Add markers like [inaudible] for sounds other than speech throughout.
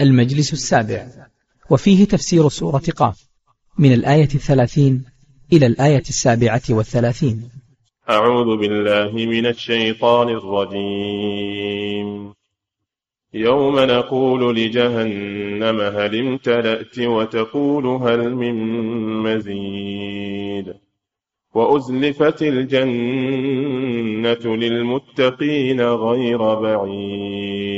المجلس السابع وفيه تفسير سورة قاف من الآية الثلاثين إلى الآية السابعة والثلاثين. أعوذ بالله من الشيطان الرجيم. يوم نقول لجهنم هل امتلأت وتقول هل من مزيد؟ وأزلفت الجنة للمتقين غير بعيد.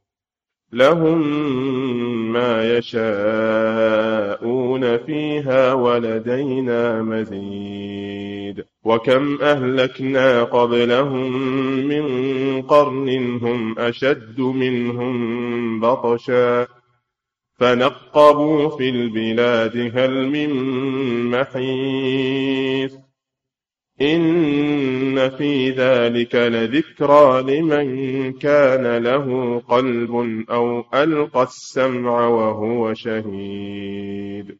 لهم ما يشاءون فيها ولدينا مزيد. وكم أهلكنا قبلهم من قرن هم أشد منهم بطشا. فنقبوا في البلاد هل من محيص. إن في ذلك لذكرى لمن كان له قلب أو ألقى السمع وهو شهيد.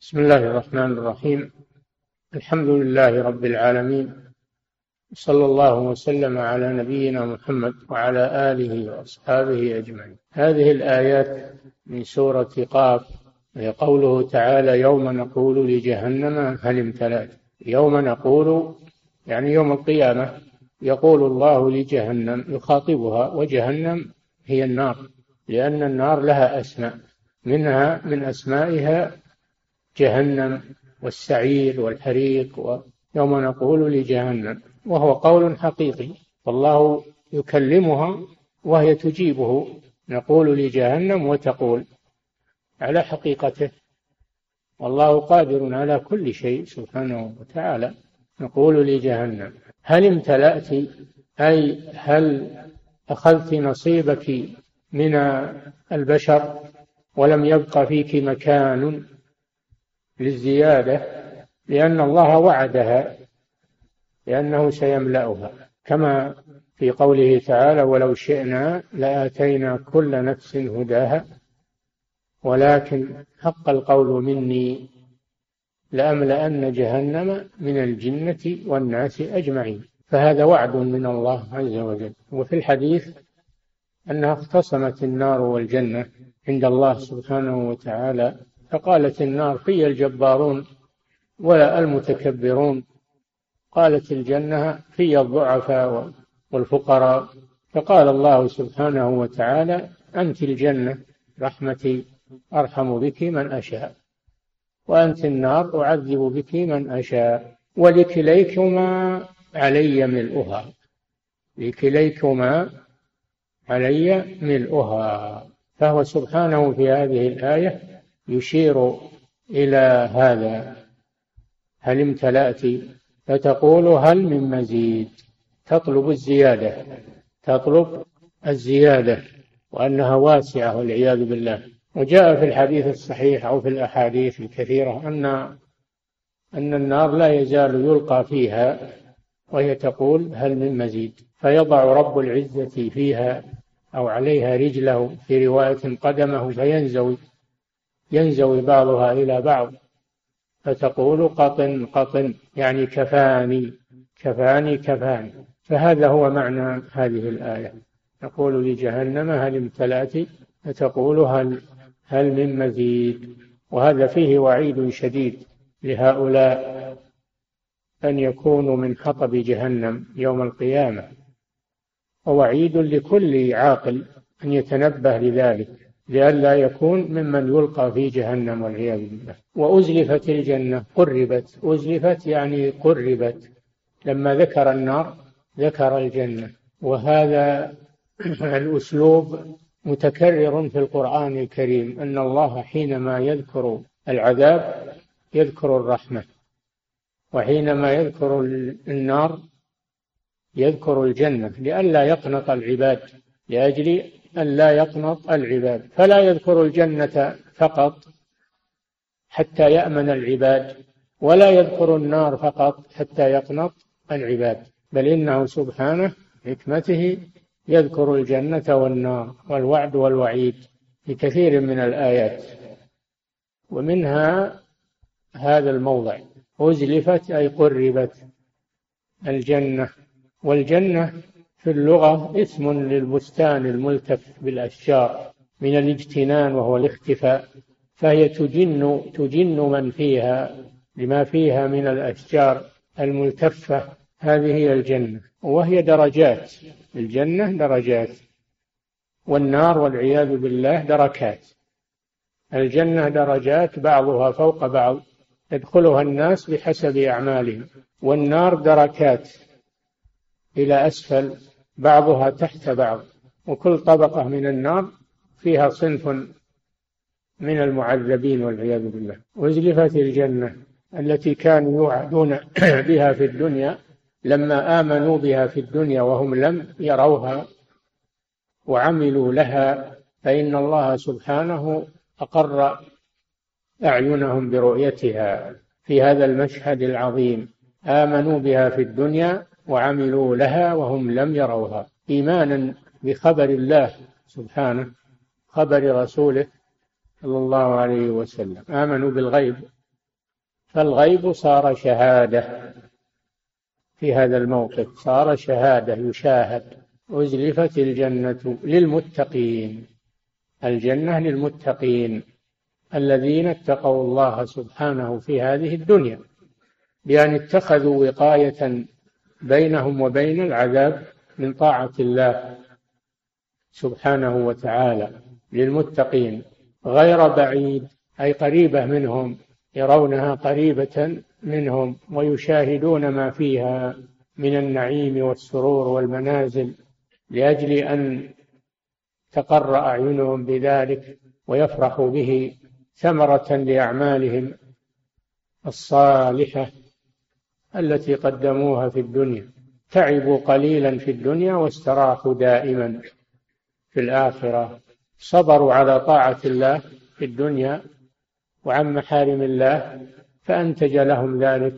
بسم الله الرحمن الرحيم. الحمد لله رب العالمين. صلى الله وسلم على نبينا محمد وعلى آله وأصحابه أجمعين. هذه الآيات من سورة قاف قوله تعالى يوم نقول لجهنم هل امتلأت؟ يوم نقول يعني يوم القيامة يقول الله لجهنم يخاطبها وجهنم هي النار لأن النار لها أسماء منها من أسمائها جهنم والسعير والحريق ويوم نقول لجهنم وهو قول حقيقي والله يكلمها وهي تجيبه نقول لجهنم وتقول على حقيقته. والله قادر على كل شيء سبحانه وتعالى. نقول لجهنم هل امتلأت؟ أي هل أخذت نصيبك من البشر ولم يبق فيك مكان للزيادة؟ لأن الله وعدها لأنه سيملأها. كما في قوله تعالى ولو شئنا لآتينا كل نفس هداها ولكن حق القول مني لأملأن جهنم من الجنة والناس أجمعين. فهذا وعد من الله عز وجل. وفي الحديث أنها اختصمت النار والجنة عند الله سبحانه وتعالى فقالت النار في الجبارون ولا المتكبرون. قالت الجنة في الضعفاء والفقراء. فقال الله سبحانه وتعالى أنت الجنة رحمتي. أرحم بك من أشاء. وأنت النار أعذب بك من أشاء. ولكليكما علي ملؤها. لكليكما علي ملؤها. فهو سبحانه في هذه الآية يشير إلى هذا. هل امتلأت؟ فتقول هل من مزيد؟ تطلب الزيادة. تطلب الزيادة. وأنها واسعة والعياذ بالله. وجاء في الحديث الصحيح أو في الأحاديث الكثيرة أن أن النار لا يزال يلقى فيها وهي تقول هل من مزيد؟ فيضع رب العزة فيها أو عليها رجله في رواية قدمه فينزوي ينزوي بعضها إلى بعض فتقول قطن قطن يعني كفاني كفاني كفاني. فهذا هو معنى هذه الآية. يقول لجهنم هل امتلأت؟ فتقول هل هل من مزيد؟ وهذا فيه وعيد شديد لهؤلاء أن يكونوا من حطب جهنم يوم القيامة. ووعيد لكل عاقل أن يتنبه لذلك لئلا يكون ممن يلقى في جهنم والعياذ بالله. وأزلفت الجنة قربت. أزلفت يعني قربت. لما ذكر النار ذكر الجنة. وهذا [clears throat] الأسلوب متكرر في القرآن الكريم أن الله حينما يذكر العذاب يذكر الرحمة وحينما يذكر النار يذكر الجنة لئلا يقنط العباد لأجل أن لا يقنط العباد. فلا يذكر الجنة فقط حتى يأمن العباد ولا يذكر النار فقط حتى يقنط العباد. بل إنه سبحانه حكمته يذكر الجنة والنار والوعد والوعيد في كثير من الآيات. ومنها هذا الموضع. أزلفت أي قربت الجنة. والجنة في اللغة اسم للبستان الملتف بالأشجار من الاجتنان وهو الاختفاء. فهي تجن تجن من فيها لما فيها من الأشجار الملتفة هذه هي الجنة وهي درجات. الجنة درجات والنار والعياذ بالله دركات. الجنة درجات بعضها فوق بعض يدخلها الناس بحسب أعمالهم. والنار دركات إلى أسفل بعضها تحت بعض. وكل طبقة من النار فيها صنف من المعذبين والعياذ بالله. وازلفت الجنة التي كانوا يوعدون [coughs] بها في الدنيا لما آمنوا بها في الدنيا وهم لم يروها وعملوا لها فإن الله سبحانه أقر أعينهم برؤيتها في هذا المشهد العظيم. آمنوا بها في الدنيا وعملوا لها وهم لم يروها. إيمانا بخبر الله سبحانه خبر رسوله صلى الله عليه وسلم. آمنوا بالغيب فالغيب صار شهادة. في هذا الموقف صار شهادة يشاهد. أزلفت الجنة للمتقين. الجنة للمتقين. الذين اتقوا الله سبحانه في هذه الدنيا. بأن اتخذوا وقاية بينهم وبين العذاب من طاعة الله سبحانه وتعالى للمتقين. غير بعيد أي قريبة منهم يرونها قريبة منهم ويشاهدون ما فيها من النعيم والسرور والمنازل لأجل أن تقر أعينهم بذلك ويفرحوا به ثمرة لأعمالهم الصالحة التي قدموها في الدنيا. تعبوا قليلا في الدنيا واستراحوا دائما في الآخرة. صبروا على طاعة الله في الدنيا وعن محارم الله فأنتج لهم ذلك.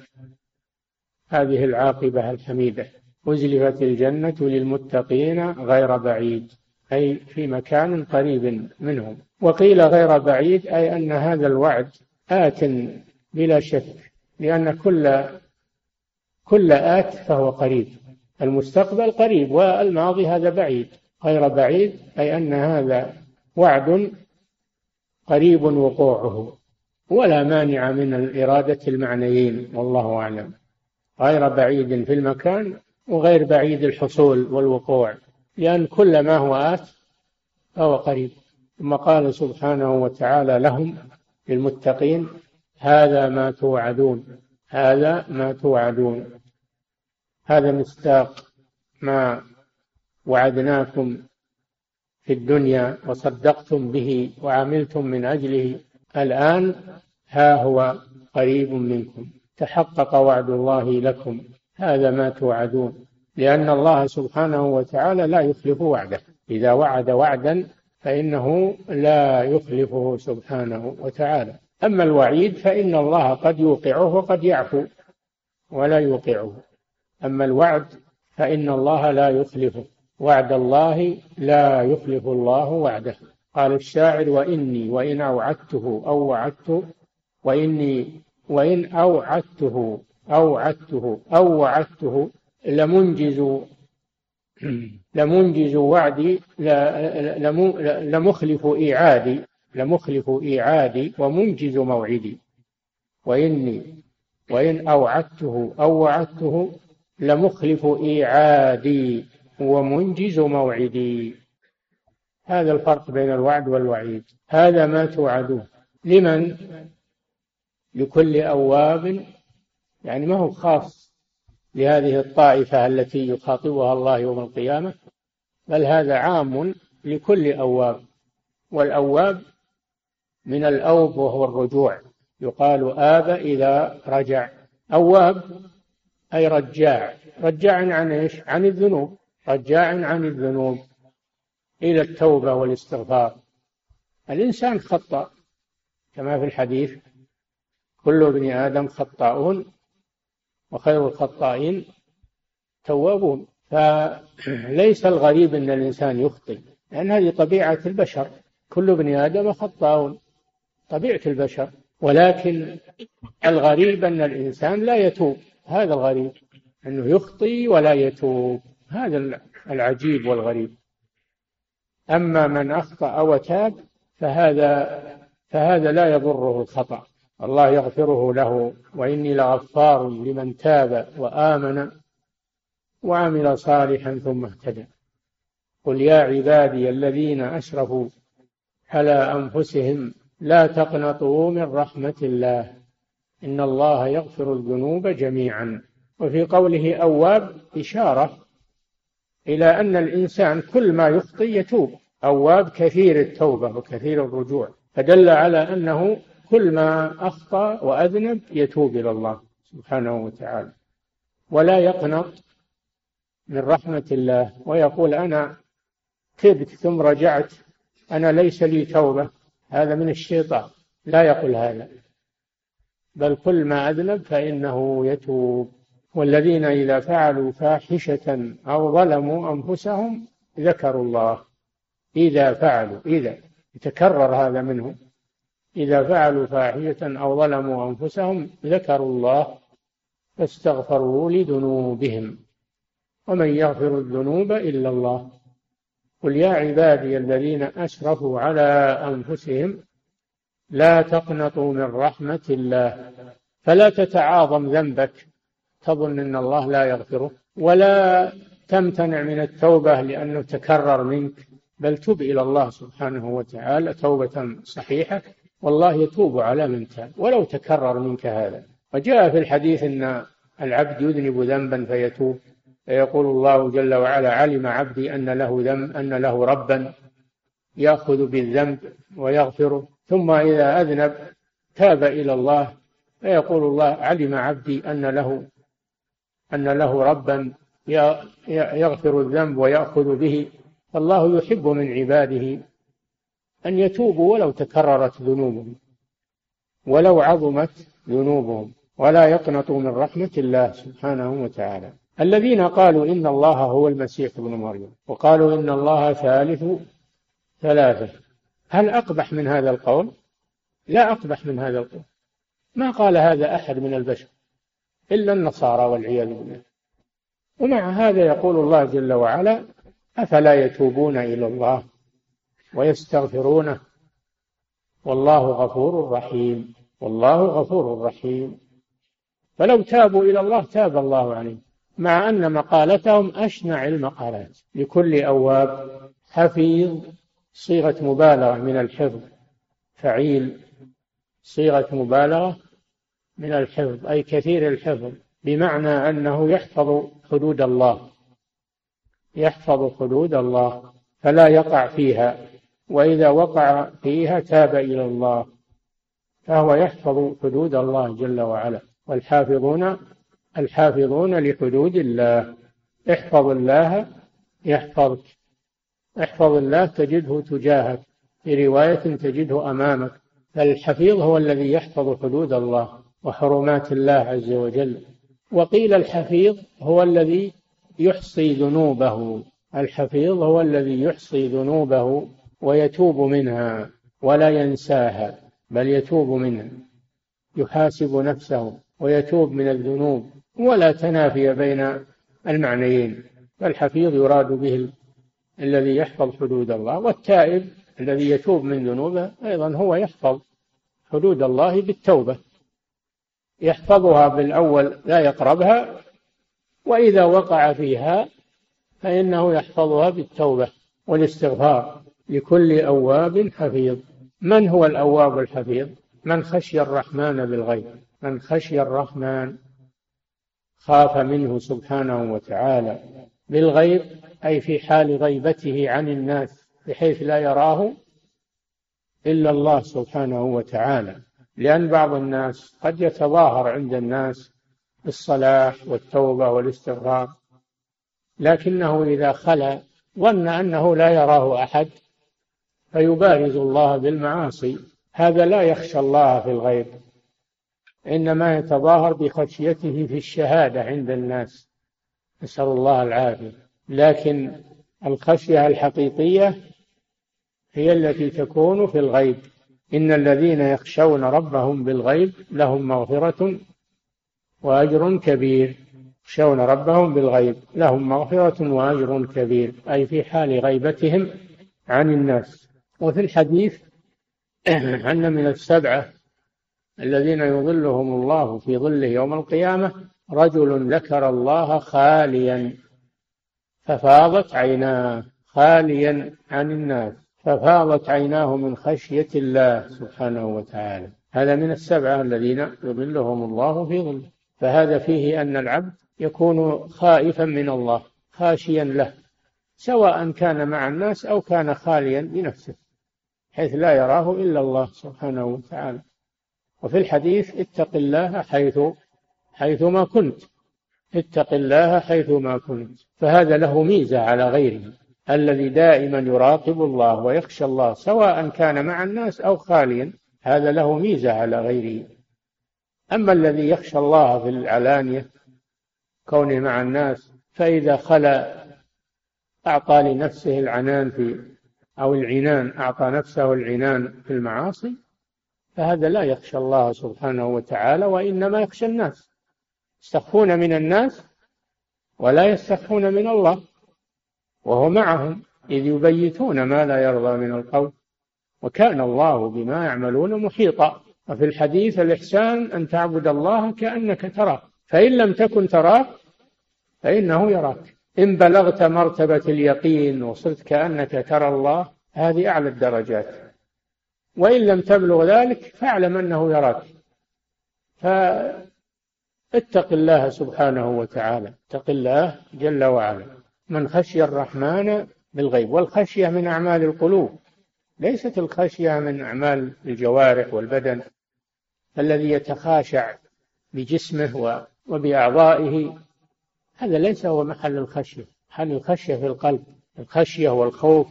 هذه العاقبة الحميدة. أزلفت الجنة للمتقين غير بعيد أي في مكان قريب منهم. وقيل غير بعيد أي أن هذا الوعد آت بلا شك لأن كل كل آت فهو قريب. المستقبل قريب والماضي هذا بعيد. غير بعيد أي أن هذا وعد قريب وقوعه. ولا مانع من الإرادة المعنيين والله أعلم. غير بعيد في المكان وغير بعيد الحصول والوقوع لأن كل ما هو آت فهو قريب. ثم قال سبحانه وتعالى لهم للمتقين هذا ما توعدون هذا ما توعدون. هذا مصداق ما وعدناكم في الدنيا وصدقتم به وعملتم من أجله. الآن ها هو قريب منكم. تحقق وعد الله لكم. هذا ما توعدون. لأن الله سبحانه وتعالى لا يخلف وعده. إذا وعد وعدا فإنه لا يخلفه سبحانه وتعالى. أما الوعيد فإن الله قد يوقعه وقد يعفو ولا يوقعه. أما الوعد فإن الله لا يخلفه. وعد الله لا يخلف الله وعده. قال الشاعر وإني وإن أوعدته أو وعدته وإني وإن أوعدته أوعدته أو وعدته لمنجز لمنجز وعدي لمخلف إيعادي لمخلف إيعادي ومنجز موعدي. وإني وإن أوعدته أو وعدته لمخلف إيعادي ومنجز موعدي. هذا الفرق بين الوعد والوعيد. هذا ما توعدون. لمن؟ لكل أواب. يعني ما هو خاص لهذه الطائفة التي يخاطبها الله يوم القيامة بل هذا عام لكل أواب. والأواب من الأوب وهو الرجوع. يقال آب إذا رجع. أواب أي رجاع. رجاع عن إيش؟ عن الذنوب. رجاع عن الذنوب. إلى التوبة والاستغفار. الإنسان خطأ كما في الحديث كل ابن آدم خطاؤون وخير الخطائين توابون. فليس الغريب أن الإنسان يخطئ لأن هذه طبيعة البشر. كل ابن آدم خطاؤون طبيعة البشر. ولكن الغريب أن الإنسان لا يتوب. هذا الغريب أنه يخطي ولا يتوب. هذا العجيب والغريب. أما من أخطأ وتاب فهذا فهذا لا يضره الخطأ. الله يغفره له وإني لغفار لمن تاب وآمن وعمل صالحا ثم اهتدى. قل يا عبادي الذين أسرفوا على أنفسهم لا تقنطوا من رحمة الله. إن الله يغفر الذنوب جميعا. وفي قوله أواب إشارة إلى أن الإنسان كل ما يخطي يتوب. أواب كثير التوبة وكثير الرجوع. فدل على أنه كل ما أخطأ وأذنب يتوب إلى الله سبحانه وتعالى. ولا يقنط من رحمة الله. ويقول أنا تبت ثم رجعت. أنا ليس لي توبة. هذا من الشيطان. لا يقول هذا. بل كل ما أذنب فإنه يتوب. والذين إذا فعلوا فاحشة أو ظلموا أنفسهم ذكروا الله. إذا فعلوا إذا يتكرر هذا منهم. إذا فعلوا فاحشة أو ظلموا أنفسهم ذكروا الله فاستغفروا لذنوبهم. ومن يغفر الذنوب إلا الله. قل يا عبادي الذين أسرفوا على أنفسهم لا تقنطوا من رحمة الله. فلا تتعاظم ذنبك. تظن أن الله لا يغفره ولا تمتنع من التوبة لأنه تكرر منك بل تب إلى الله سبحانه وتعالى توبة صحيحة والله يتوب على من تاب ولو تكرر منك هذا. وجاء في الحديث أن العبد يذنب ذنبا فيتوب فيقول الله جل وعلا علم عبدي أن له ذنب أن له ربا يأخذ بالذنب ويغفره ثم إذا أذنب تاب إلى الله فيقول الله علم عبدي أن له أن له ربا يغفر الذنب ويأخذ به. الله يحب من عباده أن يتوبوا ولو تكررت ذنوبهم ولو عظمت ذنوبهم ولا يقنطوا من رحمة الله سبحانه وتعالى. الذين قالوا إن الله هو المسيح ابن مريم وقالوا إن الله ثالث ثلاثة. هل أقبح من هذا القول؟ لا أقبح من هذا القول. ما قال هذا أحد من البشر؟ إلا النصارى والعياذ بالله. ومع هذا يقول الله جل وعلا أفلا يتوبون إلى الله ويستغفرونه؟ والله غفور رحيم. والله غفور رحيم. فلو تابوا إلى الله تاب الله عليهم مع أن مقالتهم أشنع المقالات. لكل أواب حفيظ صيغة مبالغة من الحفظ فعيل صيغة مبالغة من الحفظ أي كثير الحفظ بمعنى أنه يحفظ حدود الله. يحفظ حدود الله فلا يقع فيها وإذا وقع فيها تاب إلى الله فهو يحفظ حدود الله جل وعلا. والحافظون الحافظون لحدود الله. احفظ الله يحفظك. احفظ الله تجده تجاهك. في رواية تجده أمامك. فالحفيظ هو الذي يحفظ حدود الله. وحرمات الله عز وجل. وقيل الحفيظ هو الذي يحصي ذنوبه. الحفيظ هو الذي يحصي ذنوبه ويتوب منها ولا ينساها بل يتوب منها يحاسب نفسه ويتوب من الذنوب ولا تنافي بين المعنيين. فالحفيظ يراد به الذي يحفظ حدود الله والتائب الذي يتوب من ذنوبه أيضا هو يحفظ حدود الله بالتوبة. يحفظها بالأول لا يقربها وإذا وقع فيها فإنه يحفظها بالتوبة والاستغفار لكل أواب حفيظ. من هو الأواب الحفيظ؟ من خشي الرحمن بالغيب. من خشي الرحمن خاف منه سبحانه وتعالى بالغيب أي في حال غيبته عن الناس بحيث لا يراه إلا الله سبحانه وتعالى. لأن بعض الناس قد يتظاهر عند الناس بالصلاح والتوبة والاستغفار لكنه إذا خلا ظن أنه لا يراه أحد فيبارز الله بالمعاصي. هذا لا يخشى الله في الغيب إنما يتظاهر بخشيته في الشهادة عند الناس. نسأل الله العافية. لكن الخشية الحقيقية هي التي تكون في الغيب. إن الذين يخشون ربهم بالغيب لهم مغفرة وأجر كبير. يخشون ربهم بالغيب لهم مغفرة وأجر كبير أي في حال غيبتهم عن الناس. وفي الحديث أن من السبعة الذين يظلهم الله في ظله يوم القيامة رجل ذكر الله خاليا ففاضت عيناه خاليا عن الناس. ففاضت عيناه من خشية الله سبحانه وتعالى. هذا من السبعة الذين يظلهم الله في ظله فهذا فيه أن العبد يكون خائفا من الله خاشيا له سواء كان مع الناس أو كان خاليا بنفسه حيث لا يراه إلا الله سبحانه وتعالى. وفي الحديث اتق الله حيث حيثما كنت اتق الله حيثما كنت. فهذا له ميزة على غيره. الذي دائما يراقب الله ويخشى الله سواء كان مع الناس أو خاليا هذا له ميزة على غيره. أما الذي يخشى الله في العلانية كونه مع الناس فإذا خلا أعطى لنفسه العنان في أو العنان أعطى نفسه العنان في المعاصي فهذا لا يخشى الله سبحانه وتعالى وإنما يخشى الناس. يستخفون من الناس ولا يستخفون من الله. وهو معهم إذ يبيتون ما لا يرضى من القول. وكان الله بما يعملون محيطا. وفي الحديث الإحسان أن تعبد الله كأنك تراه. فإن لم تكن تراه فإنه يراك. إن بلغت مرتبة اليقين وصرت كأنك ترى الله هذه أعلى الدرجات. وإن لم تبلغ ذلك فاعلم أنه يراك. فاتق الله سبحانه وتعالى. اتق الله جل وعلا. من خشي الرحمن بالغيب والخشية من أعمال القلوب. ليست الخشية من أعمال الجوارح والبدن الذي يتخاشع بجسمه وبأعضائه. هذا ليس هو محل الخشية. محل الخشية في القلب. الخشية والخوف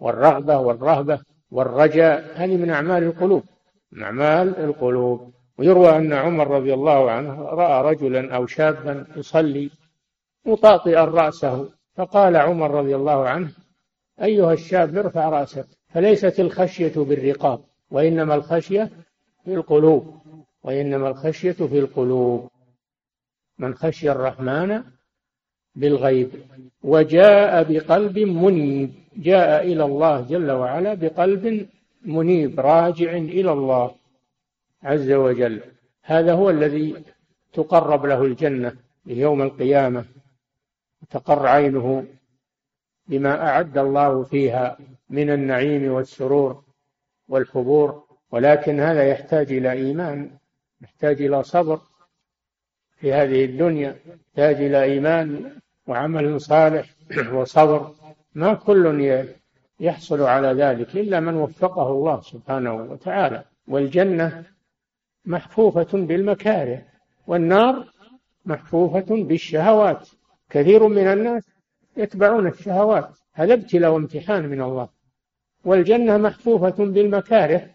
والرغبة والرهبة والرجاء. هذه من أعمال القلوب. من أعمال القلوب. ويروى أن عمر رضي الله عنه رأى رجلا أو شابا يصلي مطاطئا رأسه. فقال عمر رضي الله عنه أيها الشاب ارفع رأسك فليست الخشية بالرقاب وإنما الخشية في القلوب وإنما الخشية في القلوب. من خشي الرحمن بالغيب وجاء بقلب منيب جاء إلى الله جل وعلا بقلب منيب راجع إلى الله عز وجل. هذا هو الذي تقرب له الجنة يوم القيامة. تقر عينه بما أعد الله فيها من النعيم والسرور والحبور ولكن هذا يحتاج إلى إيمان يحتاج إلى صبر في هذه الدنيا يحتاج إلى إيمان وعمل صالح وصبر. ما كل يحصل على ذلك إلا من وفقه الله سبحانه وتعالى. والجنة محفوفة بالمكاره والنار محفوفة بالشهوات. كثير من الناس يتبعون الشهوات هذا ابتلاء وامتحان من الله. والجنة محفوفة بالمكاره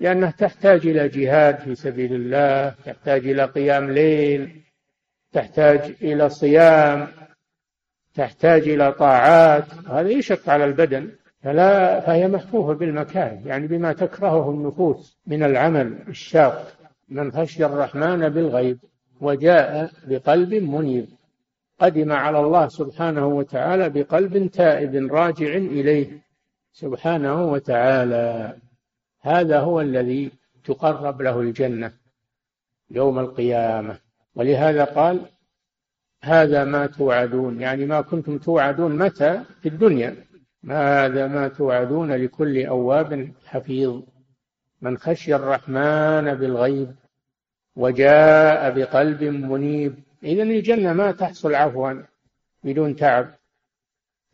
لأنها تحتاج إلى جهاد في سبيل الله تحتاج إلى قيام ليل تحتاج إلى صيام تحتاج إلى طاعات. هذا يشق على البدن فلا فهي محفوفة بالمكاره يعني بما تكرهه النفوس من العمل الشاق. من خشي الرحمن بالغيب وجاء بقلب منيب. قدم على الله سبحانه وتعالى بقلب تائب راجع إليه سبحانه وتعالى. هذا هو الذي تقرب له الجنة يوم القيامة. ولهذا قال هذا ما توعدون يعني ما كنتم توعدون متى؟ في الدنيا. هذا ما توعدون لكل أواب حفيظ. من خشي الرحمن بالغيب وجاء بقلب منيب إذا الجنة ما تحصل عفوا بدون تعب.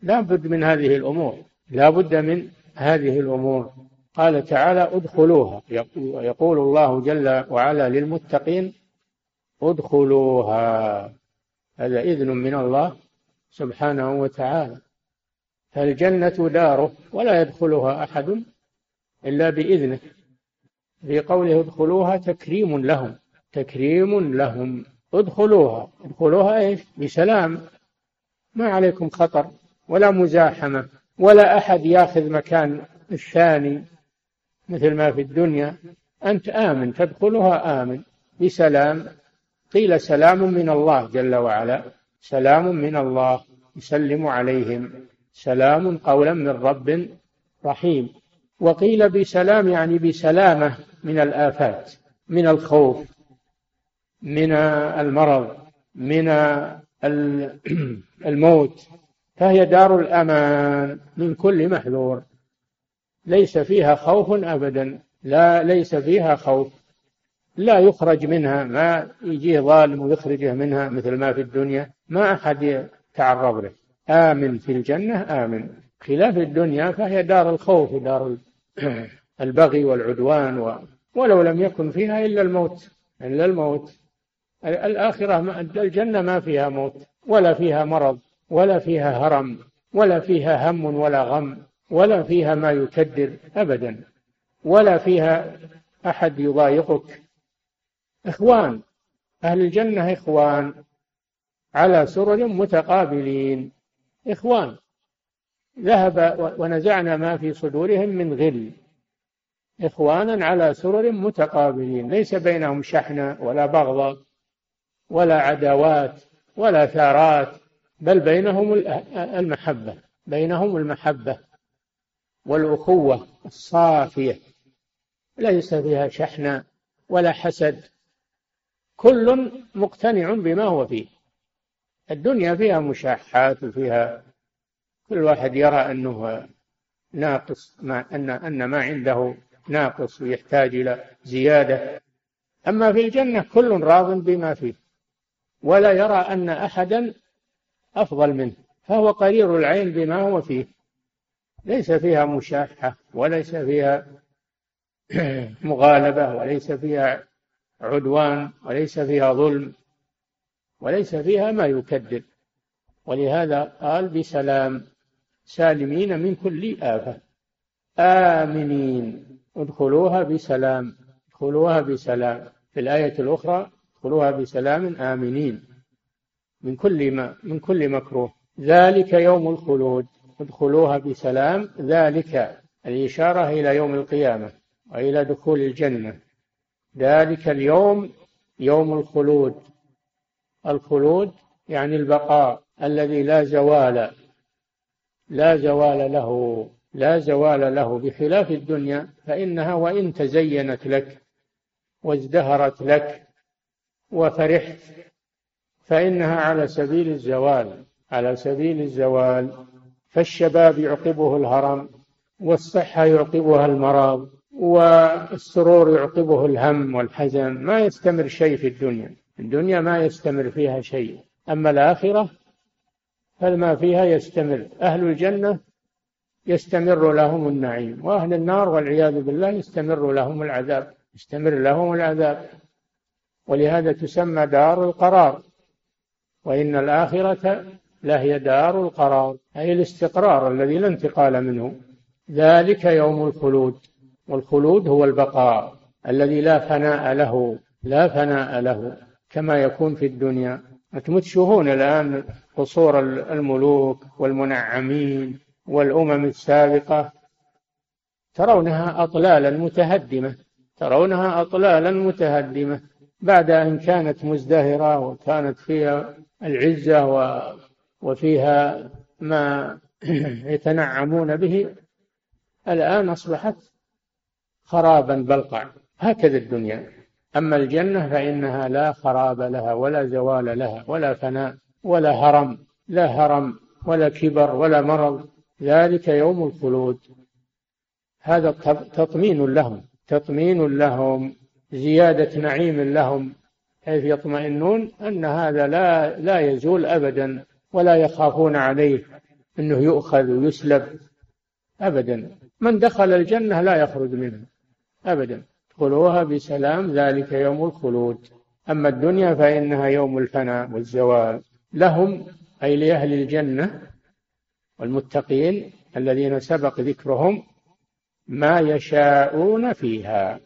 لا بد من هذه الأمور. لا بد من هذه الأمور. قال تعالى ادخلوها. يقول الله جل وعلا للمتقين ادخلوها. هذا إذن من الله سبحانه وتعالى. فالجنة داره ولا يدخلها أحد إلا بإذنه. في قوله ادخلوها تكريم لهم. تكريم لهم. ادخلوها. ادخلوها إيش؟ بسلام. ما عليكم خطر ولا مزاحمة ولا أحد ياخذ مكان الثاني مثل ما في الدنيا. أنت آمن تدخلها آمن. بسلام. قيل سلام من الله جل وعلا. سلام من الله. يسلم عليهم. سلام قولا من رب رحيم. وقيل بسلام يعني بسلامة من الآفات من الخوف. من المرض من [clears throat] الموت فهي دار الأمان من كل محذور. ليس فيها خوف أبدا لا ليس فيها خوف. لا يخرج منها ما يجيه ظالم ويخرجه منها مثل ما في الدنيا. ما أحد يتعرض له. آمن في الجنة آمن. خلاف الدنيا فهي دار الخوف دار [clears throat] البغي والعدوان و ولو لم يكن فيها إلا الموت إلا الموت. الآخرة الجنة ما فيها موت ولا فيها مرض ولا فيها هرم ولا فيها هم ولا غم ولا فيها ما يكدر أبدا ولا فيها أحد يضايقك. إخوان أهل الجنة إخوان على سرر متقابلين. إخوان ذهب ونزعنا ما في صدورهم من غل. إخوانا على سرر متقابلين ليس بينهم شحنة ولا بغضة. ولا عداوات ولا ثارات بل بينهم المحبة بينهم المحبة والأخوة الصافية ليس فيها شحنة ولا حسد كل مقتنع بما هو فيه. الدنيا فيها مشاحات وفيها كل واحد يرى أنه ناقص ما أن أن ما عنده ناقص ويحتاج إلى زيادة. أما في الجنة كل راض بما فيه. ولا يرى أن أحدا أفضل منه فهو قرير العين بما هو فيه. ليس فيها مشاحة وليس فيها [clears throat] مغالبة وليس فيها عدوان وليس فيها ظلم وليس فيها ما يكدر ولهذا قال بسلام سالمين من كل آفة. آمنين ادخلوها بسلام ادخلوها بسلام. في الآية الأخرى ادخلوها بسلام آمنين من كل ما من كل مكروه. ذلك يوم الخلود. ادخلوها بسلام. ذلك الإشارة إلى يوم القيامة وإلى دخول الجنة. ذلك اليوم يوم الخلود. الخلود يعني البقاء الذي لا زوال لا زوال له لا زوال له بخلاف الدنيا فإنها وإن تزينت لك وازدهرت لك وفرحت. فإنها على سبيل الزوال. على سبيل الزوال. فالشباب يعقبه الهرم والصحة يعقبها المرض والسرور يعقبه الهم والحزن. ما يستمر شيء في الدنيا. الدنيا ما يستمر فيها شيء. أما الآخرة فالما فيها يستمر. أهل الجنة يستمر لهم النعيم وأهل النار والعياذ بالله يستمر لهم العذاب. يستمر لهم العذاب. ولهذا تسمى دار القرار وإن الآخرة لهي دار القرار أي الاستقرار الذي لا انتقال منه. ذلك يوم الخلود والخلود هو البقاء الذي لا فناء له لا فناء له كما يكون في الدنيا. أنتم الآن قصور الملوك والمنعمين والأمم السابقة؟ ترونها أطلالا متهدمة ترونها أطلالا متهدمة. بعد أن كانت مزدهرة وكانت فيها العزة وفيها ما [clears throat] يتنعمون به الآن أصبحت خرابا بلقع هكذا الدنيا. أما الجنة فإنها لا خراب لها ولا زوال لها ولا فناء ولا هرم لا هرم ولا كبر ولا مرض. ذلك يوم الخلود. هذا تطمين لهم تطمين لهم. زيادة نعيم لهم حيث يطمئنون أن هذا لا لا يزول أبدا ولا يخافون عليه أنه يؤخذ ويسلب أبدا. من دخل الجنة لا يخرج منها أبدا. ادخلوها بسلام ذلك يوم الخلود. أما الدنيا فإنها يوم الفناء والزوال. لهم أي لأهل الجنة والمتقين الذين سبق ذكرهم ما يشاءون فيها.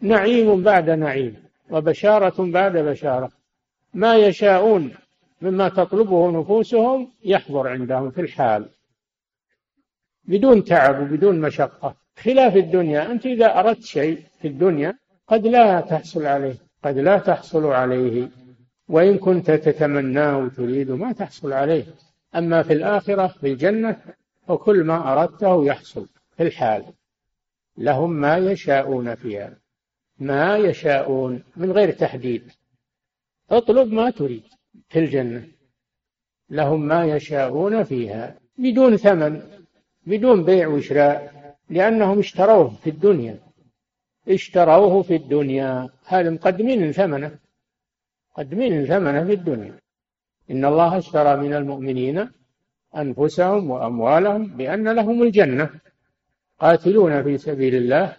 نعيم بعد نعيم وبشارة بعد بشارة. ما يشاءون مما تطلبه نفوسهم يحضر عندهم في الحال. بدون تعب وبدون مشقة. خلاف الدنيا أنت إذا أردت شيء في الدنيا قد لا تحصل عليه قد لا تحصل عليه. وإن كنت تتمناه وتريد ما تحصل عليه. أما في الآخرة في الجنة فكل ما أردته يحصل في الحال. لهم ما يشاءون فيها. ما يشاءون من غير تحديد. اطلب ما تريد في الجنة. لهم ما يشاءون فيها. بدون ثمن بدون بيع وشراء لأنهم اشتروه في الدنيا. اشتروه في الدنيا. هذا مقدمين ثمنه. مقدمين ثمنه في الدنيا. إن الله اشترى من المؤمنين أنفسهم وأموالهم بأن لهم الجنة. قاتلون في سبيل الله.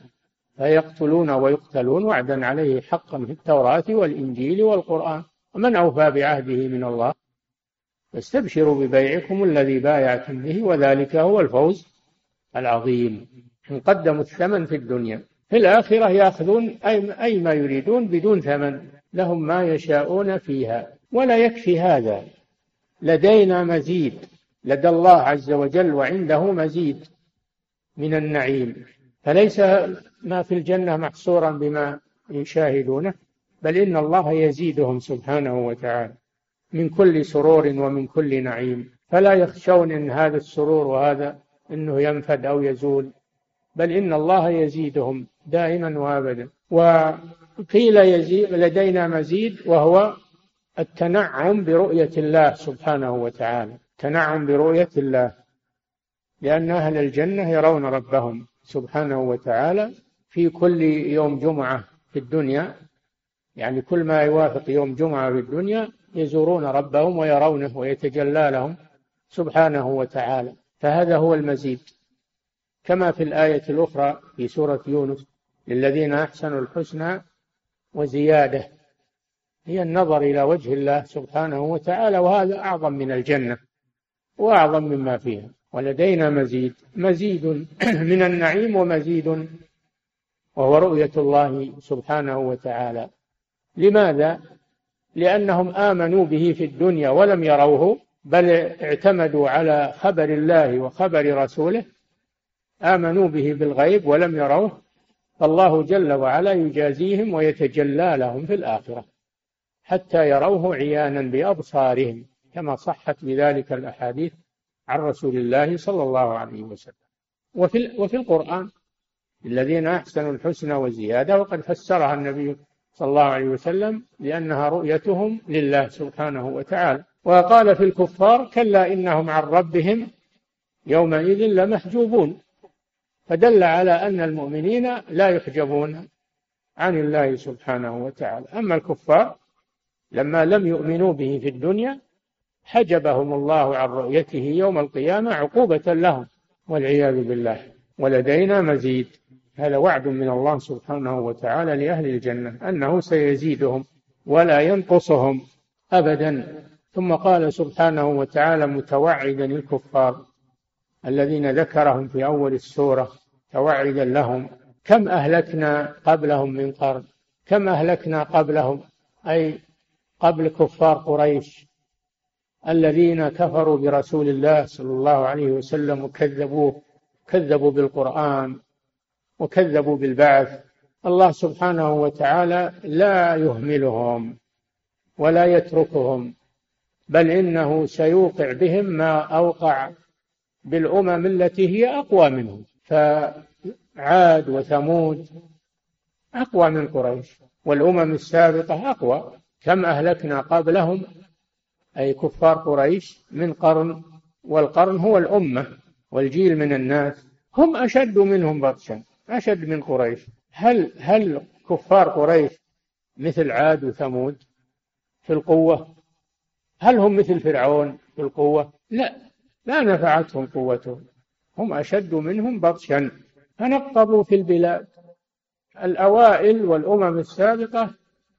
فيقتلون ويقتلون وعدا عليه حقا في التوراة والإنجيل والقرآن. ومن أوفى بعهده من الله فاستبشروا ببيعكم الذي بايعتم به وذلك هو الفوز العظيم. إن قدموا الثمن في الدنيا في الآخرة يأخذون أي ما يريدون بدون ثمن. لهم ما يشاءون فيها. ولا يكفي هذا. لدينا مزيد. لدى الله عز وجل وعنده مزيد من النعيم. فليس ما في الجنة محصورا بما يشاهدونه بل إن الله يزيدهم سبحانه وتعالى من كل سرور ومن كل نعيم. فلا يخشون إن هذا السرور وهذا أنه ينفد أو يزول بل إن الله يزيدهم دائما وأبدا. وقيل يزيد لدينا مزيد وهو التنعم برؤية الله سبحانه وتعالى. تنعم برؤية الله لأن أهل الجنة يرون ربهم. سبحانه وتعالى في كل يوم جمعة في الدنيا. يعني كل ما يوافق يوم جمعة في الدنيا يزورون ربهم ويرونه ويتجلى لهم سبحانه وتعالى. فهذا هو المزيد. كما في الآية الأخرى في سورة يونس للذين أحسنوا الحسنى وزيادة. هي النظر إلى وجه الله سبحانه وتعالى وهذا أعظم من الجنة وأعظم مما فيها. ولدينا مزيد. مزيد. [clears throat] من النعيم ومزيد. وهو رؤية الله سبحانه وتعالى. لماذا؟ لأنهم آمنوا به في الدنيا ولم يروه بل اعتمدوا على خبر الله وخبر رسوله. آمنوا به بالغيب ولم يروه. فالله جل وعلا يجازيهم ويتجلى لهم في الآخرة حتى يروه عيانا بأبصارهم كما صحت بذلك الأحاديث عن رسول الله صلى الله عليه وسلم. وفي وفي القرآن الذين أحسنوا الحسنى وزيادة وقد فسرها النبي صلى الله عليه وسلم لأنها رؤيتهم لله سبحانه وتعالى. وقال في الكفار كلا إنهم عن ربهم يومئذ لمحجوبون. فدل على أن المؤمنين لا يحجبون عن الله سبحانه وتعالى. أما الكفار لما لم يؤمنوا به في الدنيا حجبهم الله عن رؤيته يوم القيامة عقوبة لهم والعياذ بالله ولدينا مزيد. هذا وعد من الله سبحانه وتعالى لأهل الجنة أنه سيزيدهم ولا ينقصهم أبدا. ثم قال سبحانه وتعالى متوعدا الكفار الذين ذكرهم في أول السورة توعدا لهم. كم أهلكنا قبلهم من قرن؟ كم أهلكنا قبلهم؟ أي قبل كفار قريش؟ الذين كفروا برسول الله صلى الله عليه وسلم وكذبوه كذبوا بالقرآن وكذبوا بالبعث الله سبحانه وتعالى لا يهملهم ولا يتركهم بل إنه سيوقع بهم ما أوقع بالأمم التي هي أقوى منهم فعاد وثمود أقوى من قريش والأمم السابقة أقوى كم أهلكنا قبلهم أي كفار قريش من قرن والقرن هو الأمة والجيل من الناس. هم أشد منهم بطشا أشد من قريش. هل هل كفار قريش مثل عاد وثمود في القوة؟ هل هم مثل فرعون في القوة؟ لا لا نفعتهم قوتهم. هم أشد منهم بطشا. فنقبوا في البلاد. الأوائل والأمم السابقة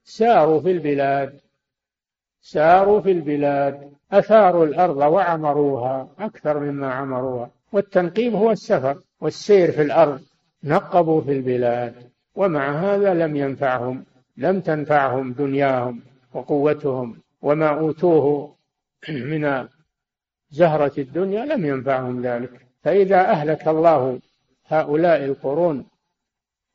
ساروا في البلاد. ساروا في البلاد أثاروا الأرض وعمروها أكثر مما عمروها. والتنقيب هو السفر والسير في الأرض. نقبوا في البلاد ومع هذا لم ينفعهم لم تنفعهم دنياهم وقوتهم وما أوتوه من زهرة الدنيا لم ينفعهم ذلك. فإذا أهلك الله هؤلاء القرون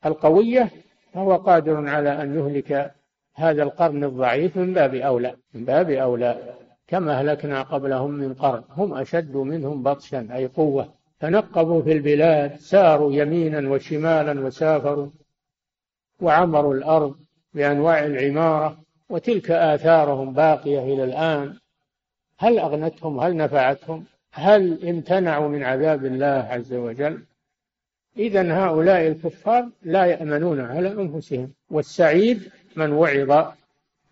القوية فهو قادر على أن يهلك هذا القرن الضعيف من باب أولى من باب أولى. كما أهلكنا قبلهم من قرن؟ هم أشد منهم بطشا أي قوة. تنقبوا في البلاد ساروا يمينا وشمالا وسافروا وعمروا الأرض بأنواع العمارة وتلك آثارهم باقية إلى الآن. هل أغنتهم؟ هل نفعتهم؟ هل امتنعوا من عذاب الله عز وجل؟ إذا هؤلاء الكفار لا يأمنون على أنفسهم والسعيد من وعظ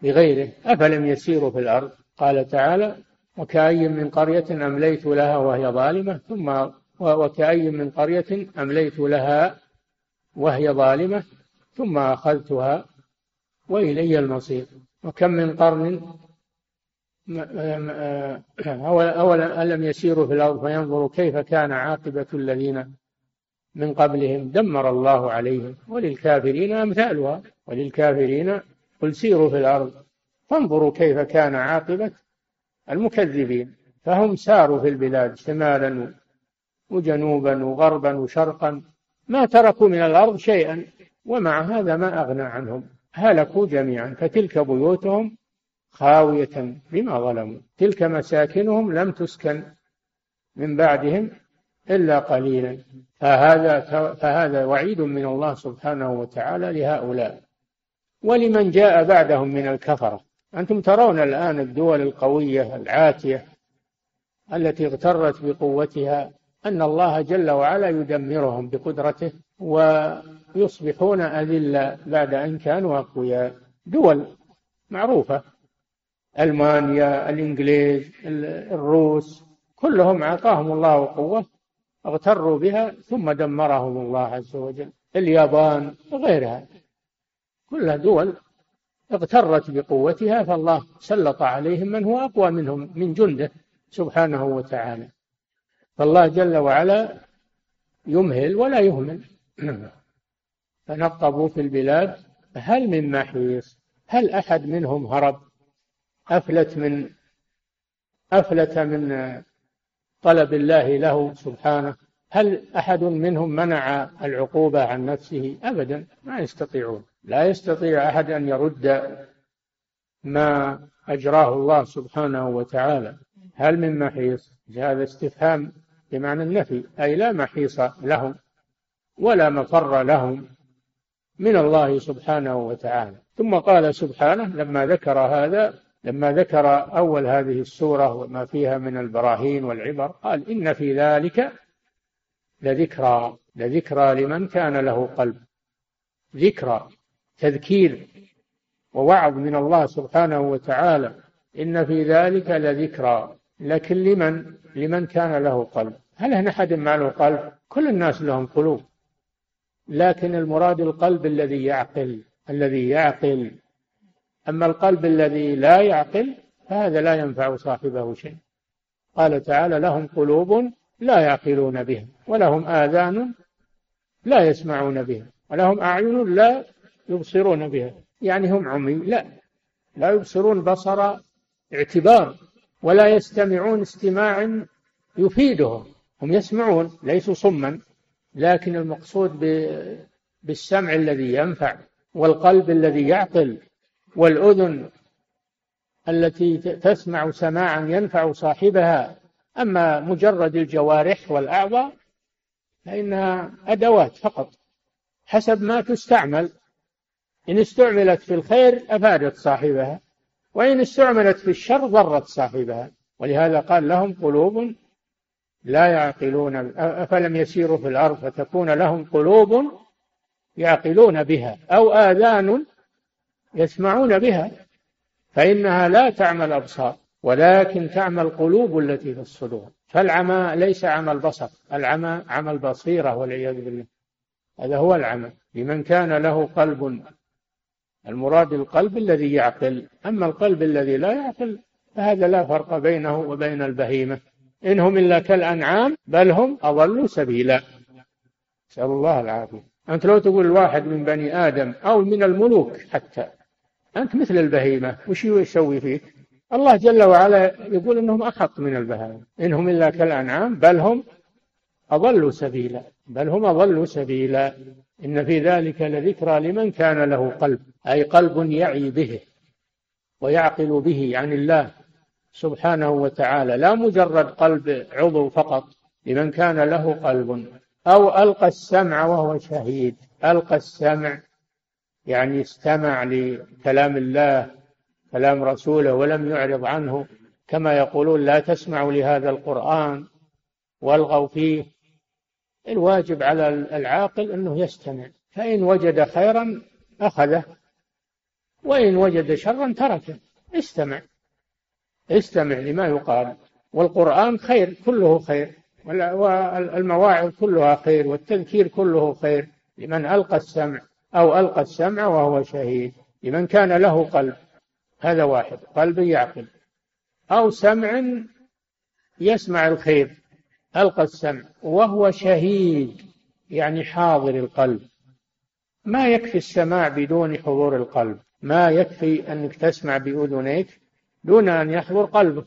بغيره أفلم يسيروا في الأرض؟ قال تعالى وكأي من قرية أمليت لها وهي ظالمة ثم وكأي من قرية أمليت لها وهي ظالمة ثم أخذتها وإلي المصير. وكم من قرن أولا ألم يسيروا في الأرض فينظروا كيف كان عاقبة الذين من قبلهم دمر الله عليهم وللكافرين أمثالها. وللكافرين قل سيروا في الأرض فانظروا كيف كان عاقبة المكذبين. فهم ساروا في البلاد شمالا وجنوبا وغربا وشرقا. ما تركوا من الأرض شيئا ومع هذا ما أغنى عنهم. هلكوا جميعا فتلك بيوتهم خاوية بما ظلموا. تلك مساكنهم لم تسكن من بعدهم إلا قليلا. فهذا فهذا وعيد من الله سبحانه وتعالى لهؤلاء. ولمن جاء بعدهم من الكفرة. أنتم ترون الآن الدول القوية العاتية التي اغترت بقوتها أن الله جل وعلا يدمرهم بقدرته ويصبحون أذلة بعد أن كانوا أقوياء. دول معروفة. ألمانيا الإنجليز الروس كلهم أعطاهم الله قوة اغتروا بها ثم دمرهم الله عز وجل. اليابان وغيرها كلها دول اغترت بقوتها فالله سلط عليهم من هو أقوى منهم من جنده سبحانه وتعالى. فالله جل وعلا يمهل ولا يهمل. [clears throat] فنقبوا في البلاد هل من محيص؟ هل أحد منهم هرب؟ أفلت من أفلت من طلب الله له سبحانه؟ هل أحد منهم منع العقوبة عن نفسه؟ أبدا ما يستطيعون. لا يستطيع أحد أن يرد ما أجراه الله سبحانه وتعالى. هل من محيص؟ هذا استفهام بمعنى النفي أي لا محيص لهم ولا مفر لهم من الله سبحانه وتعالى. ثم قال سبحانه لما ذكر هذا لما ذكر أول هذه السورة وما فيها من البراهين والعبر قال إن في ذلك لذكرى لذكرى لمن كان له قلب. ذكرى. تذكير ووعظ من الله سبحانه وتعالى إن في ذلك لذكرى. لكن لمن؟ لمن كان له قلب. هل هنا أحد ما له قلب كل الناس لهم قلوب. لكن المراد القلب الذي يعقل الذي يعقل. أما القلب الذي لا يعقل فهذا لا ينفع صاحبه شيء. قال تعالى لهم قلوب لا يعقلون بها ولهم آذان لا يسمعون بها ولهم أعين لا يبصرون بها. يعني هم عمي لا لا يبصرون بصر اعتبار ولا يستمعون استماع يفيدهم. هم يسمعون ليسوا صما لكن المقصود بالسمع الذي ينفع والقلب الذي يعقل والأذن التي تسمع سماعا ينفع صاحبها. أما مجرد الجوارح والأعضاء فإنها أدوات فقط حسب ما تستعمل. إن استعملت في الخير أفادت صاحبها وإن استعملت في الشر ضرت صاحبها. ولهذا قال لهم قلوب لا يعقلون أفلم يسيروا في الأرض فتكون لهم قلوب يعقلون بها أو آذان يسمعون بها فإنها لا تعمى الأبصار ولكن تعمى القلوب التي في الصدور. فالعمى ليس عمى البصر العمى عمى البصيرة والعياذ بالله. هذا هو العمى. لمن كان له قلب المراد القلب الذي يعقل. أما القلب الذي لا يعقل فهذا لا فرق بينه وبين البهيمة. إن هم إلا كالأنعام بل هم أضلوا سبيلا. نسأل الله العافية. أنت لو تقول واحد من بني آدم أو من الملوك حتى أنت مثل البهيمة وش يسوي فيك؟ الله جل وعلا يقول إنهم أحق من البهائم. إنهم إلا كالأنعام بل هم أضلوا سبيلا. بل هم أضلوا سبيلا. إن في ذلك لذكرى لمن كان له قلب أي قلب يعي به ويعقل به عن الله سبحانه وتعالى. لا مجرد قلب عضو فقط لمن كان له قلب أو ألقى السمع وهو شهيد. ألقى السمع يعني استمع لكلام الله كلام رسوله ولم يعرض عنه كما يقولون لا تسمعوا لهذا القرآن والغوا فيه. الواجب على العاقل أنه يستمع. فإن وجد خيرا أخذه وإن وجد شرا تركه. استمع. استمع لما يقال. والقرآن خير كله خير. والمواعظ كلها خير والتذكير كله خير. لمن ألقى السمع أو ألقى السمع وهو شهيد. لمن كان له قلب هذا واحد قلب يعقل. أو سمع يسمع الخير. ألقى السمع وهو شهيد يعني حاضر القلب. ما يكفي السماع بدون حضور القلب. ما يكفي أنك تسمع بأذنيك دون أن يحضر قلبك.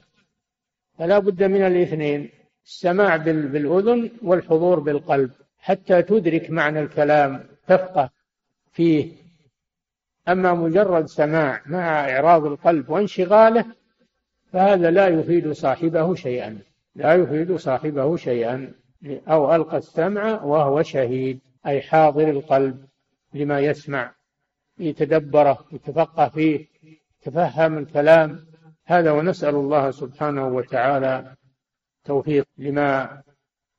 فلا بد من الاثنين السماع بالأذن والحضور بالقلب. حتى تدرك معنى الكلام تفقه فيه. أما مجرد سماع مع إعراض القلب وانشغاله فهذا لا يفيد صاحبه شيئا. لا يفيد صاحبه شيئا أو ألقى السمع وهو شهيد أي حاضر القلب لما يسمع يتدبره يتفقه فيه يتفهم الكلام. هذا ونسأل الله سبحانه وتعالى توفيق لما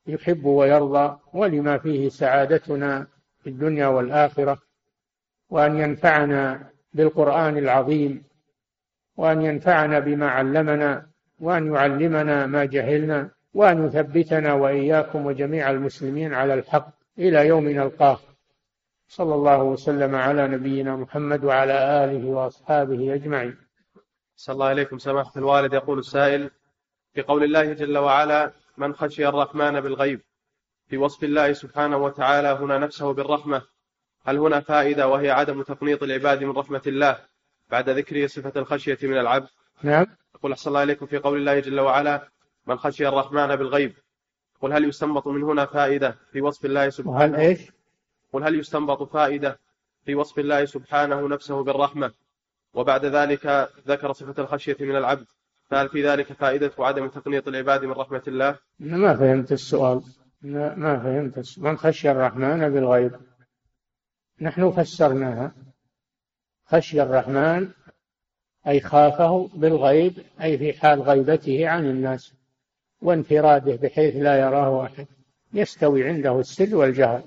يحب ويرضى ولما فيه سعادتنا في الدنيا والآخرة وأن ينفعنا بالقرآن العظيم وأن ينفعنا بما علمنا وأن يعلمنا ما جهلنا وأن يثبتنا وإياكم وجميع المسلمين على الحق إلى يوم نلقاه. صلى الله وسلم على نبينا محمد وعلى آله وأصحابه أجمعين. صلى الله عليكم سماحة الوالد. يقول السائل في قول الله جل وعلا من خشي الرحمن بالغيب في وصف الله سبحانه وتعالى هنا نفسه بالرحمة هل هنا فائدة وهي عدم تقنيط العباد من رحمة الله بعد ذكر صفة الخشية من العبد؟ نعم. يقول أحسن الله إليكم في قول الله جل وعلا من خشي الرحمن بالغيب قل هل يستنبط من هنا فائدة في وصف الله سبحانه؟ وهل إيش؟ قل هل يستنبط فائدة في وصف الله سبحانه نفسه بالرحمة؟ وبعد ذلك ذكر صفة الخشية من العبد فهل في ذلك فائدة عدم تقنيط العباد من رحمة الله؟ ما فهمت السؤال. ما فهمت السؤال. من خشي الرحمن بالغيب نحن فسرناها. خشي الرحمن أي خافه بالغيب أي في حال غيبته عن الناس وانفراده بحيث لا يراه أحد. يستوي عنده السر والجهر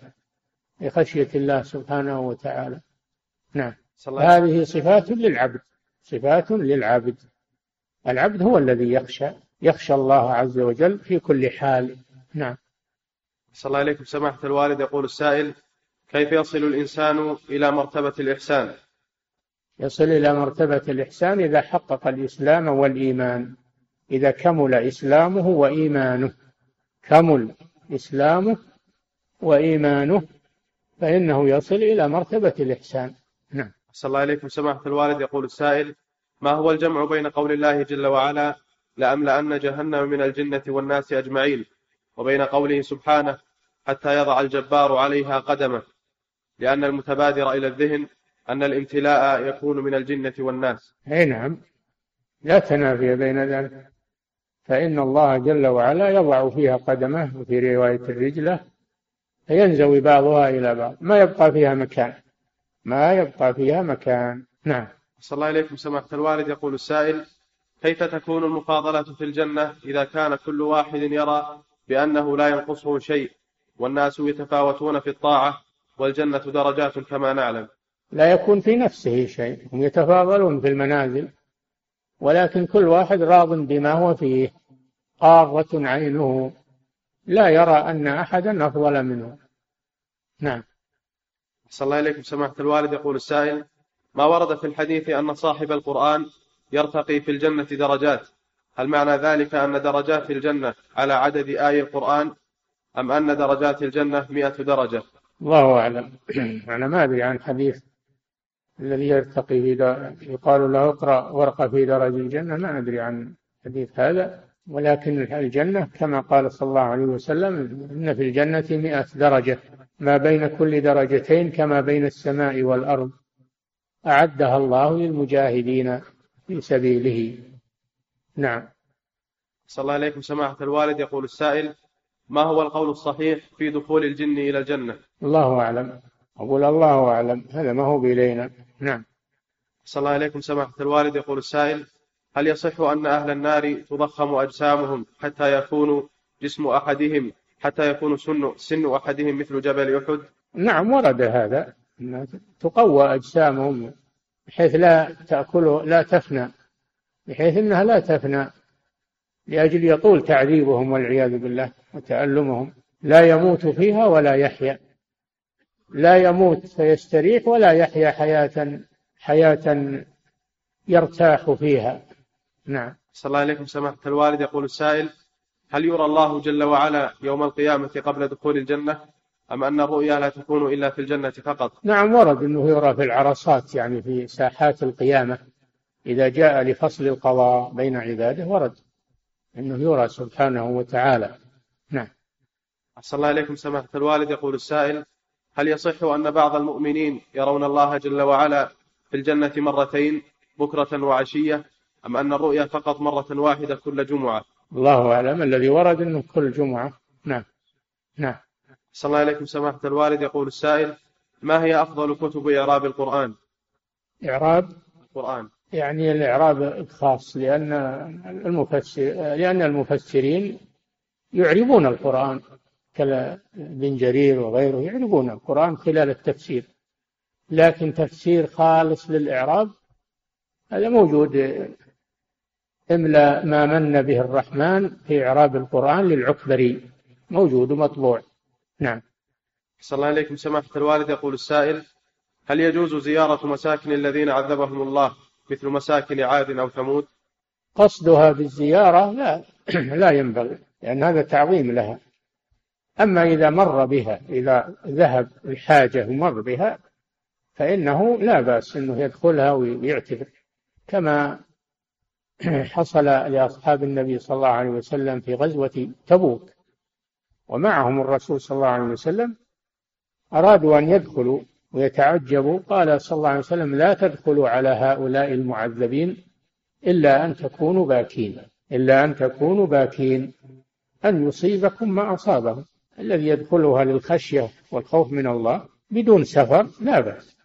لخشية الله سبحانه وتعالى. نعم. هذه صفات للعبد صفات للعبد. العبد هو الذي يخشى يخشى الله عز وجل في كل حال. نعم. صلى الله عليكم. سماحة الوالد يقول السائل كيف يصل الإنسان إلى مرتبة الإحسان؟ يصل إلى مرتبة الإحسان إذا حقق الإسلام والإيمان. إذا كمل إسلامه وإيمانه. كمل إسلامه وإيمانه فإنه يصل إلى مرتبة الإحسان. نعم. صلى الله عليكم سماحة الوالد. يقول السائل ما هو الجمع بين قول الله جل وعلا لأملأن جهنم من الجنة والناس أجمعين وبين قوله سبحانه حتى يضع الجبار عليها قدمه لأن المتبادر إلى الذهن أن الامتلاء يكون من الجنة والناس. أي نعم. لا تنافي بين ذلك. فإن الله جل وعلا يضع فيها قدمه وفي رواية الرجلة فينزوي بعضها إلى بعض. ما يبقى فيها مكان. ما يبقى فيها مكان. نعم. صلى الله عليكم سماحة الوالد. يقول السائل كيف تكون المفاضلة في الجنة إذا كان كل واحد يرى بأنه لا ينقصه شيء والناس يتفاوتون في الطاعة والجنة درجات كما نعلم؟ لا يكون في نفسه شيء هم يتفاضلون في المنازل ولكن كل واحد راض بما هو فيه. قارة عينه. لا يرى أن أحدا أفضل منه. نعم. صلى الله عليكم سماحة الوالد. يقول السائل ما ورد في الحديث أن صاحب القرآن يرتقي في الجنة درجات؟ هل معنى ذلك أن درجات الجنة على عدد آي القرآن أم أن درجات الجنة مئة درجة؟ الله أعلم. [clears throat] أنا ما أدري عن حديث الذي يرتقي في يقال له اقرأ ورقة في درج الجنة. ما أدري عن الحديث هذا. ولكن الجنة كما قال صلى الله عليه وسلم إن في الجنة مئة درجة. ما بين كل درجتين كما بين السماء والأرض. أعدها الله للمجاهدين في سبيله. نعم. صلى الله عليكم سماحة الوالد. يقول السائل ما هو القول الصحيح في دخول الجن إلى الجنة؟ الله أعلم. أقول الله أعلم. هذا ما هو بإلينا. نعم. صلى الله عليكم سماحة الوالد. يقول السائل هل يصح أن أهل النار تضخم أجسامهم حتى يكون جسم أحدهم حتى يكون سن, سن أحدهم مثل جبل أحد؟ نعم ورد هذا. تقوى أجسامهم بحيث لا تأكله لا تفنى بحيث أنها لا تفنى لأجل يطول تعذيبهم والعياذ بالله وتألمهم. لا يموت فيها ولا يحيا. لا يموت فيستريح ولا يحيا حياة حياة يرتاح فيها. نعم. صلى الله عليكم. سماحة الوالد يقول السائل هل يرى الله جل وعلا يوم القيامة قبل دخول الجنة؟ أم أن الرؤيا لا تكون إلا في الجنة فقط؟ نعم ورد أنه يرى في العرصات يعني في ساحات القيامة. إذا جاء لفصل القضاء بين عباده ورد أنه يرى سبحانه وتعالى. نعم. أحسن الله إليكم سماحة الوالد يقول السائل هل يصح أن بعض المؤمنين يرون الله جل وعلا في الجنة مرتين بكرة وعشية أم أن الرؤيا فقط مرة واحدة كل جمعة؟ الله أعلم. الذي ورد أنه كل جمعة. نعم. نعم. صلى الله عليكم. سماحة الوالد يقول السائل ما هي أفضل كتب إعراب القرآن؟ إعراب؟ القرآن. يعني الإعراب الخاص لأن المفسر لأن المفسرين يعربون القرآن. كابن جرير وغيره يعربون القرآن خلال التفسير. لكن تفسير خالص للإعراب هذا موجود. املا ما من به الرحمن في إعراب القرآن للعكبري. موجود ومطبوع. نعم. صلى الله عليكم. سماحة الوالد يقول السائل هل يجوز زيارة مساكن الذين عذبهم الله مثل مساكن عاد أو ثمود؟ قصدها بالزيارة لا [clears throat] لا ينبغي لأن هذا تعظيم لها. أما إذا مر بها إذا ذهب الحاجة ومر بها فإنه لا بأس أنه يدخلها ويعتبر. كما حصل لأصحاب النبي صلى الله عليه وسلم في غزوة تبوك ومعهم الرسول صلى الله عليه وسلم أرادوا أن يدخلوا ويتعجبوا قال صلى الله عليه وسلم لا تدخلوا على هؤلاء المعذبين إلا أن تكونوا باكين إلا أن تكونوا باكين أن يصيبكم ما أصابهم. الذي يدخلها للخشية والخوف من الله بدون سفر لا بأس.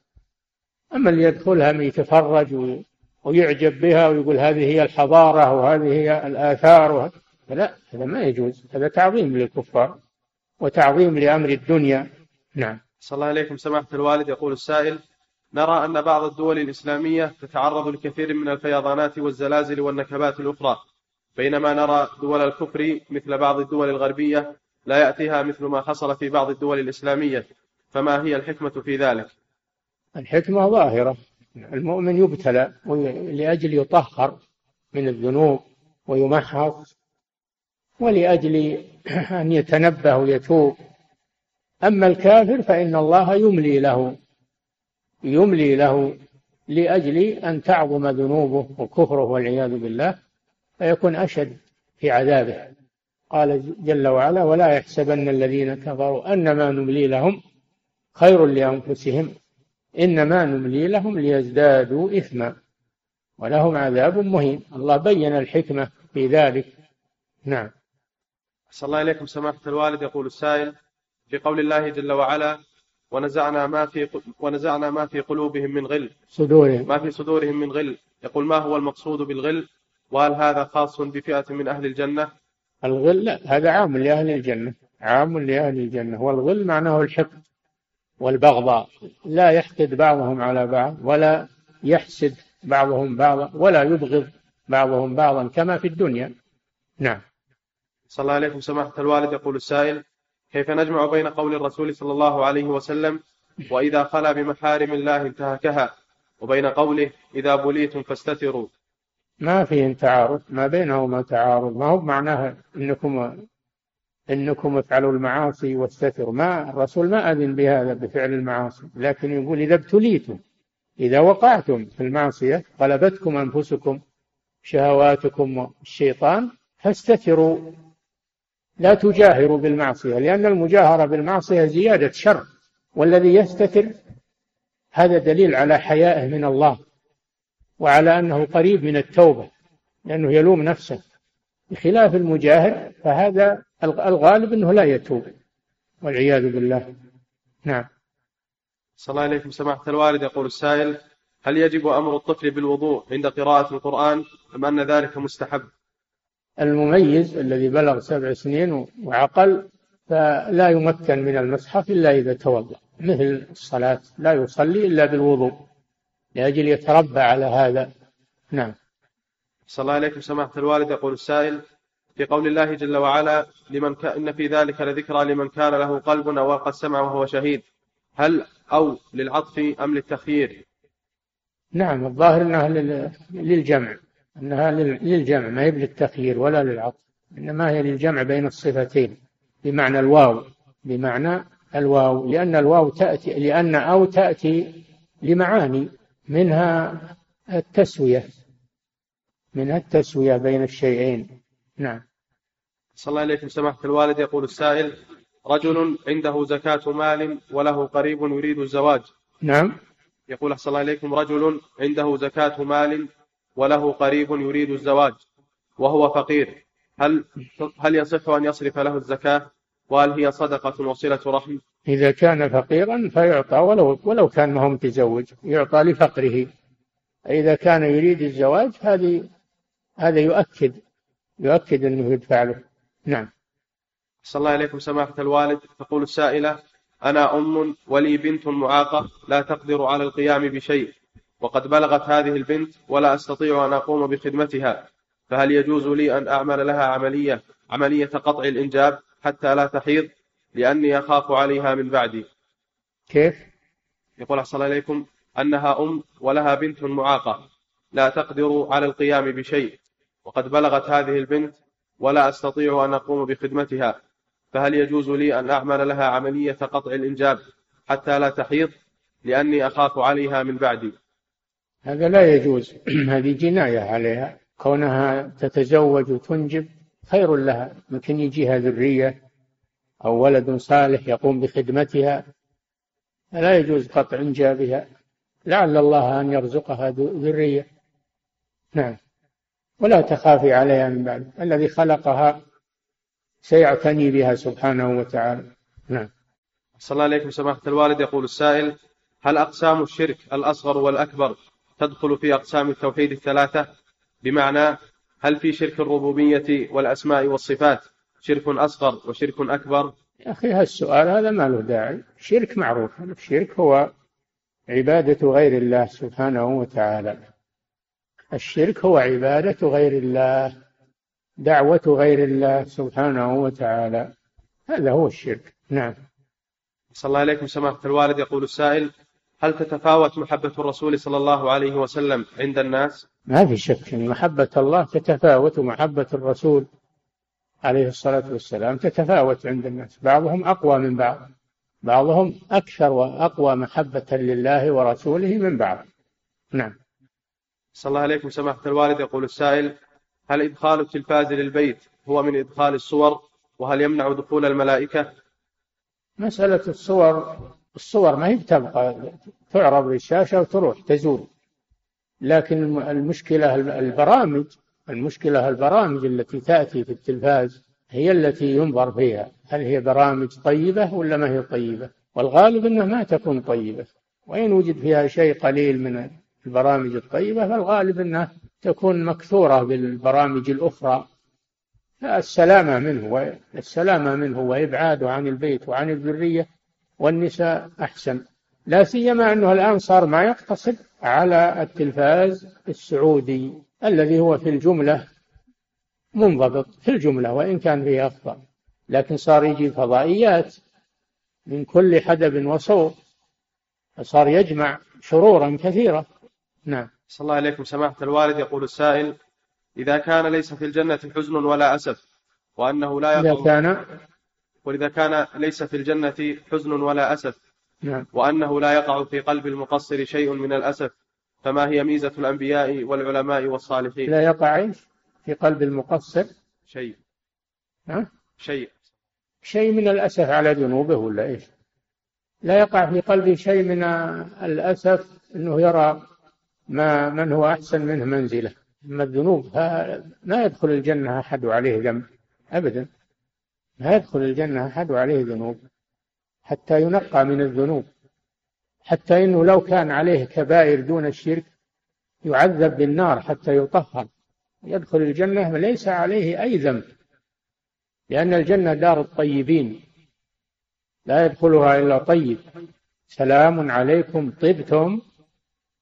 أما اللي يدخلها من يتفرج ويعجب بها ويقول هذه هي الحضارة وهذه هي الآثار لا هذا ما يجوز. هذا تعظيم للكفار وتعظيم لأمر الدنيا. نعم. صلى الله عليكم. سماحة الوالد يقول السائل نرى أن بعض الدول الإسلامية تتعرض لكثير من الفيضانات والزلازل والنكبات الأخرى. بينما نرى دول الكفر مثل بعض الدول الغربية لا يأتيها مثل ما حصل في بعض الدول الإسلامية فما هي الحكمة في ذلك؟ الحكمة ظاهرة. المؤمن يبتلى لأجل يطهر من الذنوب ويمحص ولأجل أن يتنبه ويتوب. أما الكافر فإن الله يملي له يملي له لأجل أن تعظم ذنوبه وكفره والعياذ بالله فيكون أشد في عذابه. قال جل وعلا ولا يحسبن الذين كفروا أنما نملي لهم خير لأنفسهم إنما نملي لهم ليزدادوا إثما ولهم عذاب مهين. الله بين الحكمة في ذلك. نعم. صلى الله عليكم سماحة الوالد. يقول السائل في قول الله جل وعلا ونزعنا ما في ونزعنا ما في قلوبهم من غل. صدورهم. ما في صدورهم من غل. يقول ما هو المقصود بالغل؟ وهل هذا خاص بفئة من أهل الجنة؟ الغل هذا عام لأهل الجنة عام لأهل الجنة. والغل معناه الحقد والبغضاء. لا يحقد بعضهم على بعض ولا يحسد بعضهم بعضا ولا يبغض بعضهم بعضا كما في الدنيا. نعم. صلى الله عليكم سماحة الوالد. يقول السائل كيف نجمع بين قول الرسول صلى الله عليه وسلم وإذا خلا بمحارم الله انتهكها وبين قوله إذا بليتم فاستتروا؟ ما فيه تعارض ما بينهما تعارض. ما هو معناه إنكم إنكم افعلوا المعاصي واستتروا. ما الرسول ما أذن بهذا بفعل المعاصي لكن يقول إذا ابتليتم إذا وقعتم في المعصية غلبتكم أنفسكم شهواتكم الشيطان فاستتروا. لا تجاهروا بالمعصية لأن المجاهرة بالمعصية زيادة شر والذي يستتر هذا دليل على حيائه من الله. وعلى أنه قريب من التوبة لأنه يلوم نفسه. بخلاف المجاهر فهذا الغالب أنه لا يتوب والعياذ بالله. نعم. صلى الله عليكم سماحة الوالد يقول السائل هل يجب أمر الطفل بالوضوء عند قراءة القرآن أم أن ذلك مستحب؟ المميز الذي بلغ سبع سنين وعقل فلا يمكن من المصحف إلا إذا توضأ مثل الصلاة لا يصلي إلا بالوضوء. لأجل يتربى على هذا. نعم. صلى الله عليكم سماحة الوالد. يقول السائل في قول الله جل وعلا لمن ك... إن في ذلك لذكرى لمن كان له قلب أو ألقى السمع وهو شهيد. هل أو للعطف أم للتخيير؟ نعم الظاهر أنها للجمع. أنها للجمع. ما هي للتخيير ولا للعطف. إنما هي للجمع بين الصفتين. بمعنى الواو. بمعنى الواو. لأن الواو تأتي لأن أو تأتي لمعاني. منها التسوية منها التسوية بين الشيئين. نعم. صلى الله عليكم سماحة الوالد يقول السائل رجل عنده زكاة مال وله قريب يريد الزواج. نعم. يقول أحسن الله عليكم رجل عنده زكاة مال وله قريب يريد الزواج وهو فقير. هل هل يصح أن يصرف له الزكاة؟ وهل هي صدقة وصلة رحم؟ إذا كان فقيرا فيعطى ولو ولو كان ما هو متزوج يعطى لفقره. إذا كان يريد الزواج هذه هذا يؤكد يؤكد أنه يدفع له. نعم. صلى الله عليكم سماحة الوالد. تقول السائلة أنا أم ولي بنت معاقة لا تقدر على القيام بشيء وقد بلغت هذه البنت ولا أستطيع أن أقوم بخدمتها فهل يجوز لي أن أعمل لها عملية عملية قطع الإنجاب حتى لا تحيض؟ لأني أخاف عليها من بعدي. كيف؟ يقول أحسن الله إليكم أنها أم ولها بنت معاقة. لا تقدر على القيام بشيء. وقد بلغت هذه البنت ولا أستطيع أن أقوم بخدمتها. فهل يجوز لي أن أعمل لها عملية قطع الإنجاب حتى لا تحيض لأني أخاف عليها من بعدي. هذا لا يجوز. [clears throat] هذه جناية عليها. كونها تتزوج وتنجب خير لها. يمكن يجيها ذرية. أو ولد صالح يقوم بخدمتها لا يجوز قطع إنجابها. لعل الله أن يرزقها ذرية. نعم. ولا تخافي عليها من بعد. الذي خلقها سيعتني بها سبحانه وتعالى. نعم. صلى الله عليكم سماحة الوالد. يقول السائل هل أقسام الشرك الأصغر والأكبر تدخل في أقسام التوحيد الثلاثة؟ بمعنى هل في شرك الربوبية والأسماء والصفات؟ شرك أصغر وشرك أكبر؟ يا أخي هالسؤال هذا ما له داعي. شرك معروف. الشرك هو عبادة غير الله سبحانه وتعالى. الشرك هو عبادة غير الله دعوة غير الله سبحانه وتعالى. هذا هو الشرك. نعم. صلى الله عليكم سماحة الوالد. يقول السائل هل تتفاوت محبة الرسول صلى الله عليه وسلم عند الناس؟ ما في شك أن محبة الله تتفاوت ومحبة الرسول. عليه الصلاة والسلام تتفاوت عند الناس. بعضهم أقوى من بعض. بعضهم أكثر وأقوى محبة لله ورسوله من بعض. نعم. صلى الله عليكم سماحة الوالد. يقول السائل هل إدخال التلفاز للبيت هو من إدخال الصور؟ وهل يمنع دخول الملائكة؟ مسألة الصور الصور ما هي بتبقى. تعرض للشاشة وتروح تزول. لكن المشكلة البرامج المشكلة البرامج التي تأتي في التلفاز هي التي ينظر فيها. هل هي برامج طيبة ولا ما هي طيبة؟ والغالب أنها ما تكون طيبة. وإن وجد فيها شيء قليل من البرامج الطيبة فالغالب أنها تكون مكثورة بالبرامج الأخرى. السلامة منه السلامة منه وإبعاده عن البيت وعن الذرية والنساء أحسن. لا سيما أنه الآن صار ما يقتصر على التلفاز السعودي. الذي هو في الجملة منضبط في الجملة وإن كان فيه أخطاء لكن صار يجي فضائيات من كل حدب وصوت فصار يجمع شرورا كثيرة. نعم. صلى الله عليكم. سماحة الوالد يقول السائل إذا كان ليس في الجنة حزن ولا أسف وأنه لا إذا كان وإذا كان ليس في الجنة حزن ولا أسف نعم. وأنه لا يقع في قلب المقصر شيء من الأسف فما هي ميزة الأنبياء والعلماء والصالحين؟ لا يقع في قلب المقصر. شيء. ها؟ شيء. شيء من الأسف على ذنوبه ولا إيش؟ لا يقع في قلبه شيء من الأسف أنه يرى ما من هو أحسن منه منزلة. أما الذنوب ما يدخل الجنة أحد عليه ذنب أبدا. ما يدخل الجنة أحد عليه ذنوب. حتى ينقى من الذنوب. حتى إنه لو كان عليه كبائر دون الشرك يعذب بالنار حتى يطهر يدخل الجنة ليس عليه أي ذنب لأن الجنة دار الطيبين لا يدخلها إلا طيب. سلام عليكم طبتم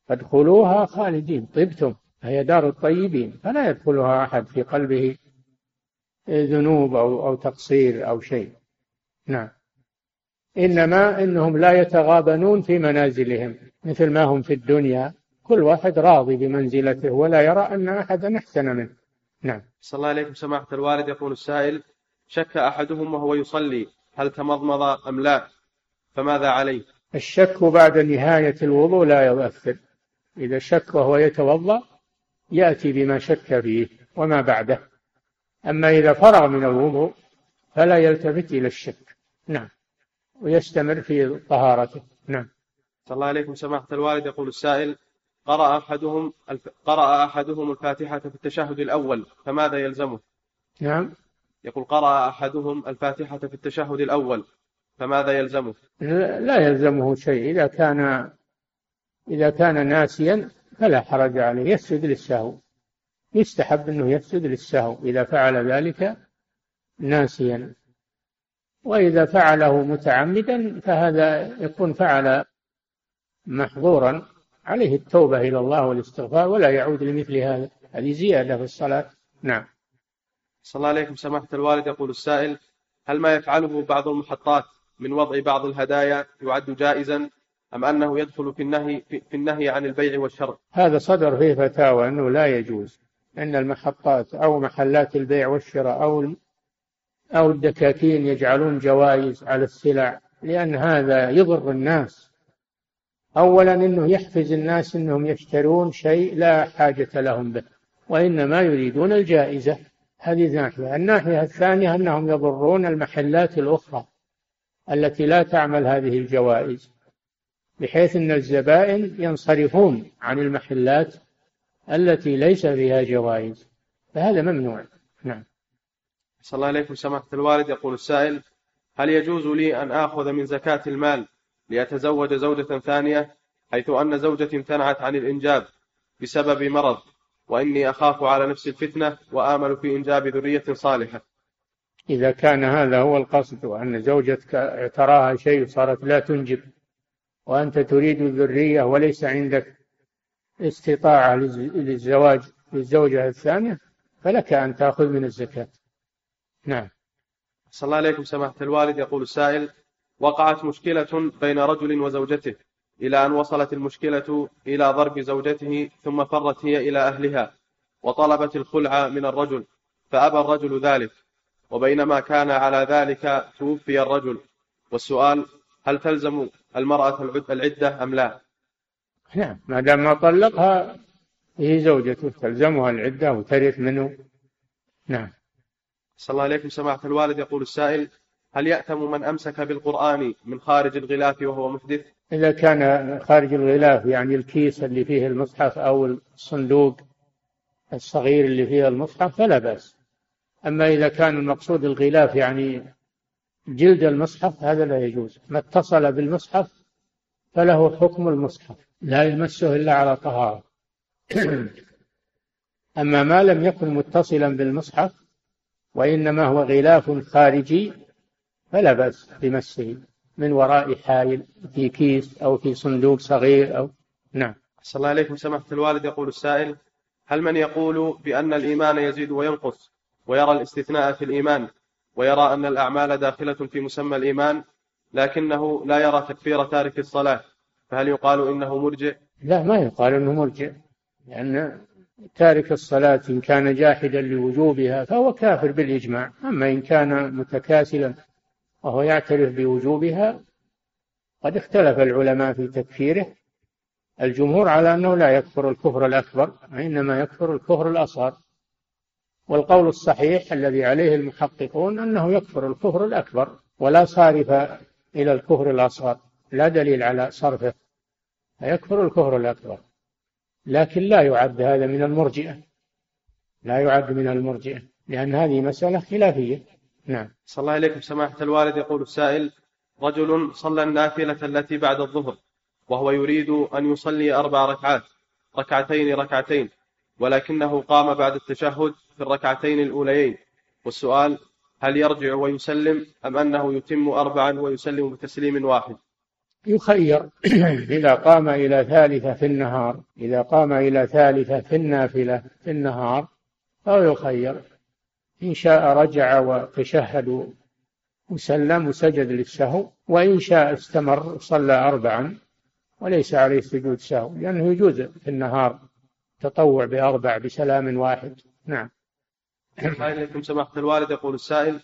فادخلوها خالدين طبتم فهي دار الطيبين فلا يدخلها أحد في قلبه ذنوب أو أو تقصير أو شيء. نعم. إنما إنهم لا يتغابنون في منازلهم مثل ما هم في الدنيا. كل واحد راضي بمنزلته ولا يرى أن أحدا أحسن منه. نعم. صلى الله عليكم سماحة الوالد. يقول السائل شك أحدهم وهو يصلي هل تمضمض أم لا؟ فماذا عليه؟ الشك بعد نهاية الوضوء لا يؤثر. إذا شك وهو يتوضأ يأتي بما شك فيه وما بعده. أما إذا فرغ من الوضوء فلا يلتفت إلى الشك. نعم. ويستمر في طهارته. نعم. صلى الله عليكم سماحة الوالد. يقول السائل قرأ أحدهم قرأ أحدهم الفاتحة في التشهد الأول فماذا يلزمه؟ نعم. يقول قرأ أحدهم الفاتحة في التشهد الأول فماذا يلزمه؟ لا يلزمه شيء. إذا كان إذا كان ناسيا فلا حرج عليه يسجد للسهو. يستحب أنه يسجد للسهو. إذا فعل ذلك ناسيا. وإذا فعله متعمدا فهذا يكون فعل محظورا عليه التوبة إلى الله والاستغفار ولا يعود لمثل هذا. هذه زيادة في الصلاة. نعم. صلى الله عليكم سماحة الوالد. يقول السائل هل ما يفعله بعض المحطات من وضع بعض الهدايا يعد جائزا أم أنه يدخل في النهي في النهي عن البيع والشر هذا صدر فيه فتاوى أنه لا يجوز أن المحطات أو محلات البيع والشراء أو أو الدكاكين يجعلون جوائز على السلع لأن هذا يضر الناس. أولا أنه يحفز الناس أنهم يشترون شيء لا حاجة لهم به وإنما يريدون الجائزة. هذه ناحية. الناحية الثانية أنهم يضرون المحلات الأخرى التي لا تعمل هذه الجوائز بحيث أن الزبائن ينصرفون عن المحلات التي ليس فيها جوائز. فهذا ممنوع. نعم. صلى الله عليكم. سماحة الوالد يقول السائل هل يجوز لي أن آخذ من زكاة المال لأتزوج زوجة ثانية حيث أن زوجتي امتنعت عن الإنجاب بسبب مرض وإني أخاف على نفس الفتنة وآمل في إنجاب ذرية صالحة؟ إذا كان هذا هو القصد وأن زوجتك اعتراها شيء صارت لا تنجب وأنت تريد الذرية وليس عندك استطاعة للزواج للزوجة الثانية فلك أن تأخذ من الزكاة. نعم. صلى الله عليكم سماحة الوالد. يقول السائل وقعت مشكلة بين رجل وزوجته إلى أن وصلت المشكلة إلى ضرب زوجته ثم فرت هي إلى أهلها وطلبت الخلع من الرجل فأبى الرجل ذلك وبينما كان على ذلك توفي الرجل. والسؤال هل تلزم المرأة العدة أم لا؟ نعم. ما دام ما طلقها هي زوجته تلزمها العدة وترث منه. نعم. صلى الله عليكم سماحة الوالد. يقول السائل هل يأتم من أمسك بالقرآن من خارج الغلاف وهو محدث؟ إذا كان خارج الغلاف يعني الكيس اللي فيه المصحف أو الصندوق الصغير اللي فيه المصحف فلا بأس. أما إذا كان المقصود الغلاف يعني جلد المصحف هذا لا يجوز. ما اتصل بالمصحف فله حكم المصحف لا يمسه إلا على طهارة. [clears throat] أما ما لم يكن متصلا بالمصحف وإنما هو غلاف خارجي فلا بأس بمسه من وراء حائل في كيس أو في صندوق صغير أو نعم صلى الله عليكم سماحة الوالد يقول السائل هل من يقول بأن الإيمان يزيد وينقص ويرى الاستثناء في الإيمان ويرى أن الأعمال داخلة في مسمى الإيمان لكنه لا يرى تكفير تارك الصلاة فهل يقال إنه مرجئ؟ لا ما يقال إنه مرجئ لأن تارك الصلاة إن كان جاحدا لوجوبها فهو كافر بالإجماع. أما إن كان متكاسلا وهو يعترف بوجوبها قد اختلف العلماء في تكفيره. الجمهور على أنه لا يكفر الكفر الأكبر وإنما يكفر الكفر الأصغر. والقول الصحيح الذي عليه المحققون أنه يكفر الكفر الأكبر ولا صارف إلى الكفر الأصغر لا دليل على صرفه فيكفر الكفر الأكبر. لكن لا يعد هذا من المرجئة. لا يعد من المرجئة. لأن هذه مسألة خلافية. نعم. صلى الله عليكم. سماحة الوالد يقول السائل رجل صلى النافلة التي بعد الظهر وهو يريد أن يصلي أربع ركعات ركعتين ركعتين ولكنه قام بعد التشهد في الركعتين الأوليين. والسؤال هل يرجع ويسلم أم أنه يتم أربعا ويسلم بتسليم واحد؟ يخير. [clears throat] إذا قام إلى ثالثة في النهار إذا قام إلى ثالثة في النافلة في النهار أو يخير. إن شاء رجع وتشهد وسلم وسجد للسهو وإن شاء استمر وصلى أربعا وليس عليه سجود سهو لأنه يجوز في النهار تطوع بأربع بسلام واحد. نعم. عليكم سماحة الوالد. يقول السائل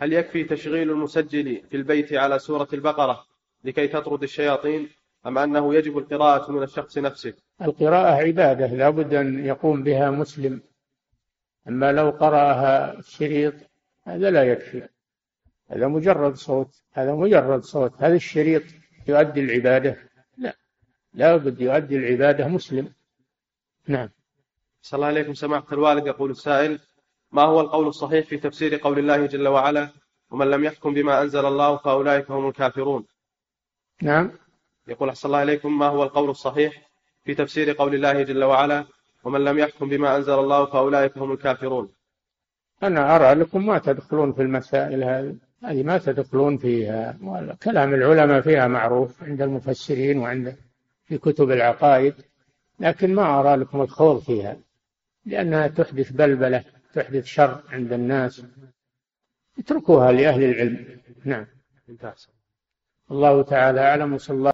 هل يكفي تشغيل المسجل في البيت على سورة البقرة؟ لكي تطرد الشياطين أم أنه يجب القراءة من الشخص نفسه؟ القراءة عبادة لا بد أن يقوم بها مسلم. أما لو قرأها الشريط هذا لا يكفي. هذا مجرد صوت هذا مجرد صوت. هذا الشريط يؤدي العبادة؟ لا. لا بد يؤدي العبادة مسلم. نعم. صلى الله عليكم. سماحة الوالد يقول السائل ما هو القول الصحيح في تفسير قول الله جل وعلا؟ ومن لم يحكم بما أنزل الله فأولئك هم الكافرون. نعم. يقول أحسن الله إليكم ما هو القول الصحيح في تفسير قول الله جل وعلا ومن لم يحكم بما أنزل الله فأولئك هم الكافرون أنا أرى لكم ما تدخلون في المسائل هذه. هذه ما تدخلون فيها. كلام العلماء فيها معروف عند المفسرين وعند في كتب العقائد لكن ما أرى لكم الخوض فيها لأنها تحدث بلبلة تحدث شر عند الناس. اتركوها لأهل العلم. نعم. الله تعالى أعلم وصلى الله